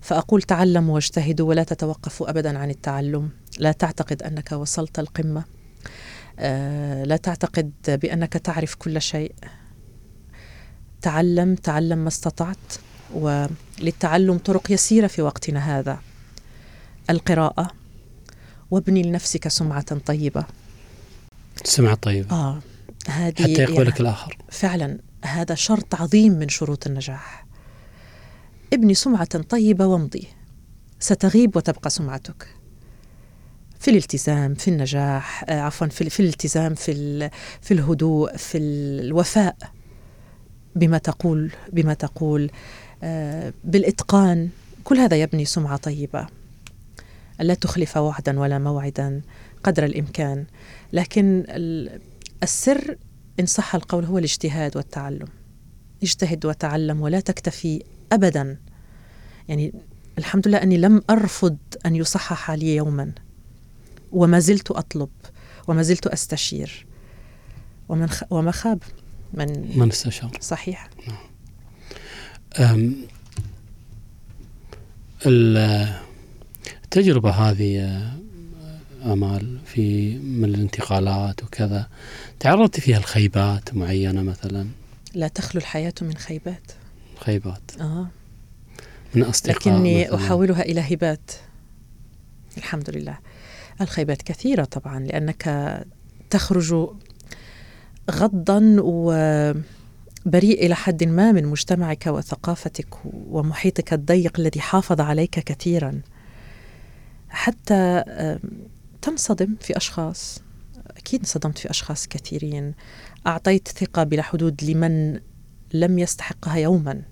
فأقول تعلموا واجتهدوا ولا تتوقفوا أبدا عن التعلم. لا تعتقد أنك وصلت القمة. آه، لا تعتقد بأنك تعرف كل شيء. تعلم تعلم ما استطعت وللتعلم طرق يسيرة في وقتنا هذا. القراءة. وابني لنفسك سمعة طيبة. سمعة طيبة. آه هذه حتى يقبلك يعني الآخر. فعلا هذا شرط عظيم من شروط النجاح. ابني سمعة طيبة وامضي. ستغيب وتبقى سمعتك. في الالتزام في النجاح آه، عفوا في, في الالتزام في في الهدوء في الوفاء. بما تقول بما تقول آه، بالإتقان. كل هذا يبني سمعة طيبة. لا تخلف وعدا ولا موعدا قدر الإمكان. لكن السر إن صح القول هو الاجتهاد والتعلم. اجتهد وتعلم ولا تكتفي ابدا. يعني الحمد لله أني لم أرفض أن يصحح لي يوما. وما زلت أطلب وما زلت أستشير. ومن خ... وما خاب من من استشار. صحيح. نعم. التجربة هذه آمال في من الانتقالات وكذا. تعرضت فيها لخيبات معينة مثلا؟ لا تخلو الحياة من خيبات. خيبات. آه. من أصدقاء لكني مثلاً. أحولها إلى هبات. الحمد لله. الخيبات كثيرة طبعا لأنك تخرج غضا وبريء إلى حد ما من مجتمعك وثقافتك ومحيطك الضيق الذي حافظ عليك كثيرا. حتى تنصدم في أشخاص؟ أكيد انصدمت في أشخاص كثيرين. أعطيت ثقة بلا حدود لمن لم يستحقها يوما.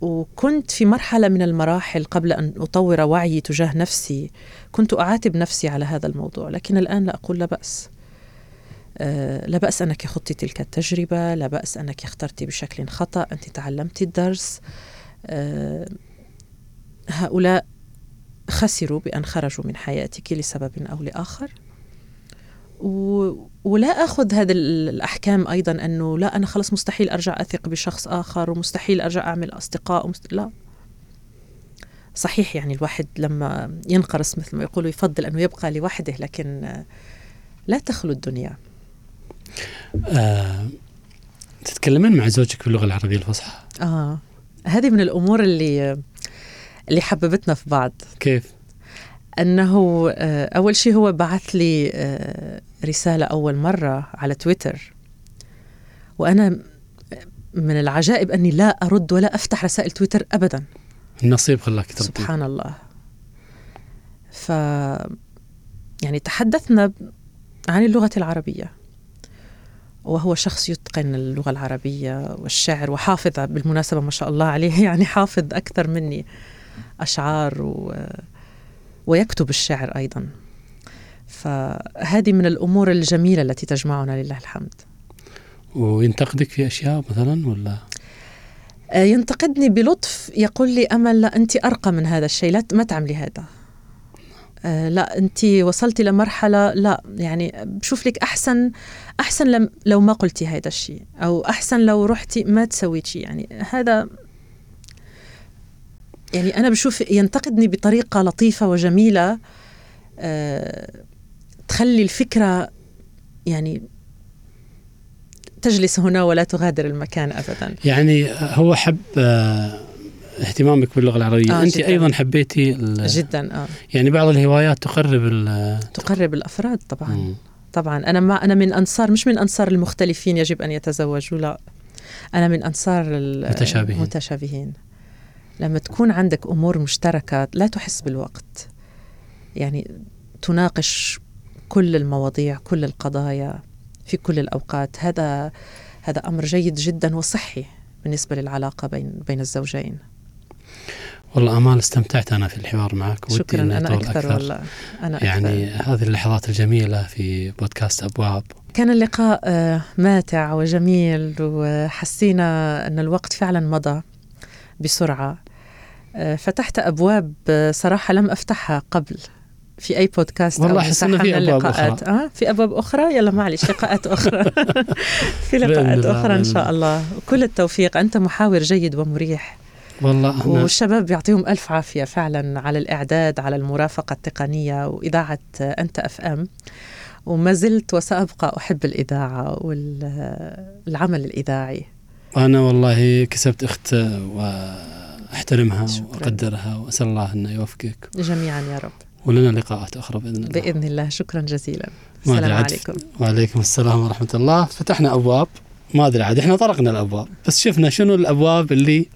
وكنت في مرحلة من المراحل قبل أن أطور وعيي تجاه نفسي. كنت أعاتب نفسي على هذا الموضوع لكن الآن لا أقول لا بأس. أه، لا بأس أنك خضت تلك التجربة لا بأس أنك اخترت بشكل خطأ أنت تعلمت الدرس. أه، هؤلاء خسروا بأن خرجوا من حياتك لسبب أو لآخر؟ و... ولا أخذ هذه الأحكام أيضا أنه لا أنا خلص مستحيل أرجع أثق بشخص آخر ومستحيل أرجع أعمل أصدقاء ومست... لا. صحيح يعني الواحد لما ينقرص مثل ما يقولوا يفضل أنه يبقى لوحده لكن لا تخلو الدنيا. آه، تتكلمين مع زوجك باللغة العربية الفصحى؟ آه. هذه من الأمور اللي اللي حببتنا في بعض. كيف؟ أنه آه، أول شيء هو بعث لي آه، رسالة أول مرة على تويتر. وأنا من العجائب أني لا أرد ولا أفتح رسائل تويتر ابدا. النصيب خلاك تردي. سبحان الله. ف يعني تحدثنا عن اللغة العربية. وهو شخص يتقن اللغة العربية والشعر وحافظ بالمناسبة ما شاء الله عليه يعني حافظ أكثر مني. أشعار و... ويكتب الشعر أيضا. فهذه من الأمور الجميلة التي تجمعنا لله الحمد. وينتقدك في أشياء مثلا ولا؟ آه، ينتقدني بلطف يقول لي أمل لا أنت أرقى من هذا الشيء لا ما تعملي هذا. آه، لا أنت وصلتي لمرحلة لا يعني بشوف لك أحسن أحسن لو ما قلتي هذا الشيء أو أحسن لو رحتي ما تسويتي يعني هذا يعني أنا بشوف ينتقدني بطريقة لطيفة وجميلة أه تخلي الفكرة يعني تجلس هنا ولا تغادر المكان أبدا. يعني هو حب أه اهتمامك باللغة العربية. آه أنت جداً. أيضا حبيتي جدا آه. يعني بعض الهوايات تقرب تقرب الأفراد طبعا. مم. طبعا. أنا ما أنا من أنصار مش من أنصار المختلفين يجب أن يتزوجوا لا. أنا من أنصار المتشابهين المتشابهين لما تكون عندك أمور مشتركة لا تحس بالوقت. يعني تناقش كل المواضيع كل القضايا في كل الأوقات. هذا هذا أمر جيد جدا وصحي بالنسبة للعلاقة بين بين الزوجين. والله أمال استمتعت أنا في الحوار معك. شكرا أنا أكثر, أكثر. والله. أنا يعني أكثر. هذه اللحظات الجميلة في بودكاست أبواب. كان اللقاء آه، ماتع وجميل وحسينا أن الوقت فعلا مضى بسرعة. فتحت أبواب آه، صراحة لم أفتحها قبل. في أي بودكاست والله احس انه في أبواب أخرى. آه في أبواب أخرى؟ يلا معلش لقاءات أخرى. في لقاءات أخرى إن شاء الله. كل التوفيق. أنت محاور جيد ومريح. والله والشباب يعطيهم ألف عافية فعلا على الإعداد على المرافقة التقنية وإذاعة أنت أف أم. وما زلت وسأبقى أحب الإذاعة والعمل الإذاعي. أنا والله كسبت أخت و أحترمها شكرا. وأقدرها وأسأل الله أنه يوفقك. جميعا يا رب. ولنا لقاءات أخرى بإذن الله. بإذن الله. شكرا جزيلا. السلام عليكم. وعليكم السلام ورحمة الله. فتحنا أبواب. ما أدري عاد. إحنا طرقنا الأبواب. بس شفنا شنو الأبواب اللي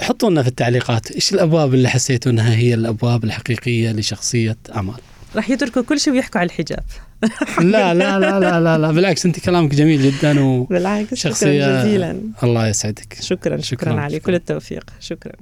حطوا لنا في التعليقات. إيش الأبواب اللي حسيتوا إنها هي الأبواب الحقيقية لشخصية أمال؟ راح يتركوا كل شيء ويحكوا على الحجاب. لا لا لا لا لا, لا بالعكس أنت كلامك جميل جدا و بالعكس شخصيه جزيلا. الله يسعدك. شكرا شكرا, شكرا علي كل التوفيق. شكرا.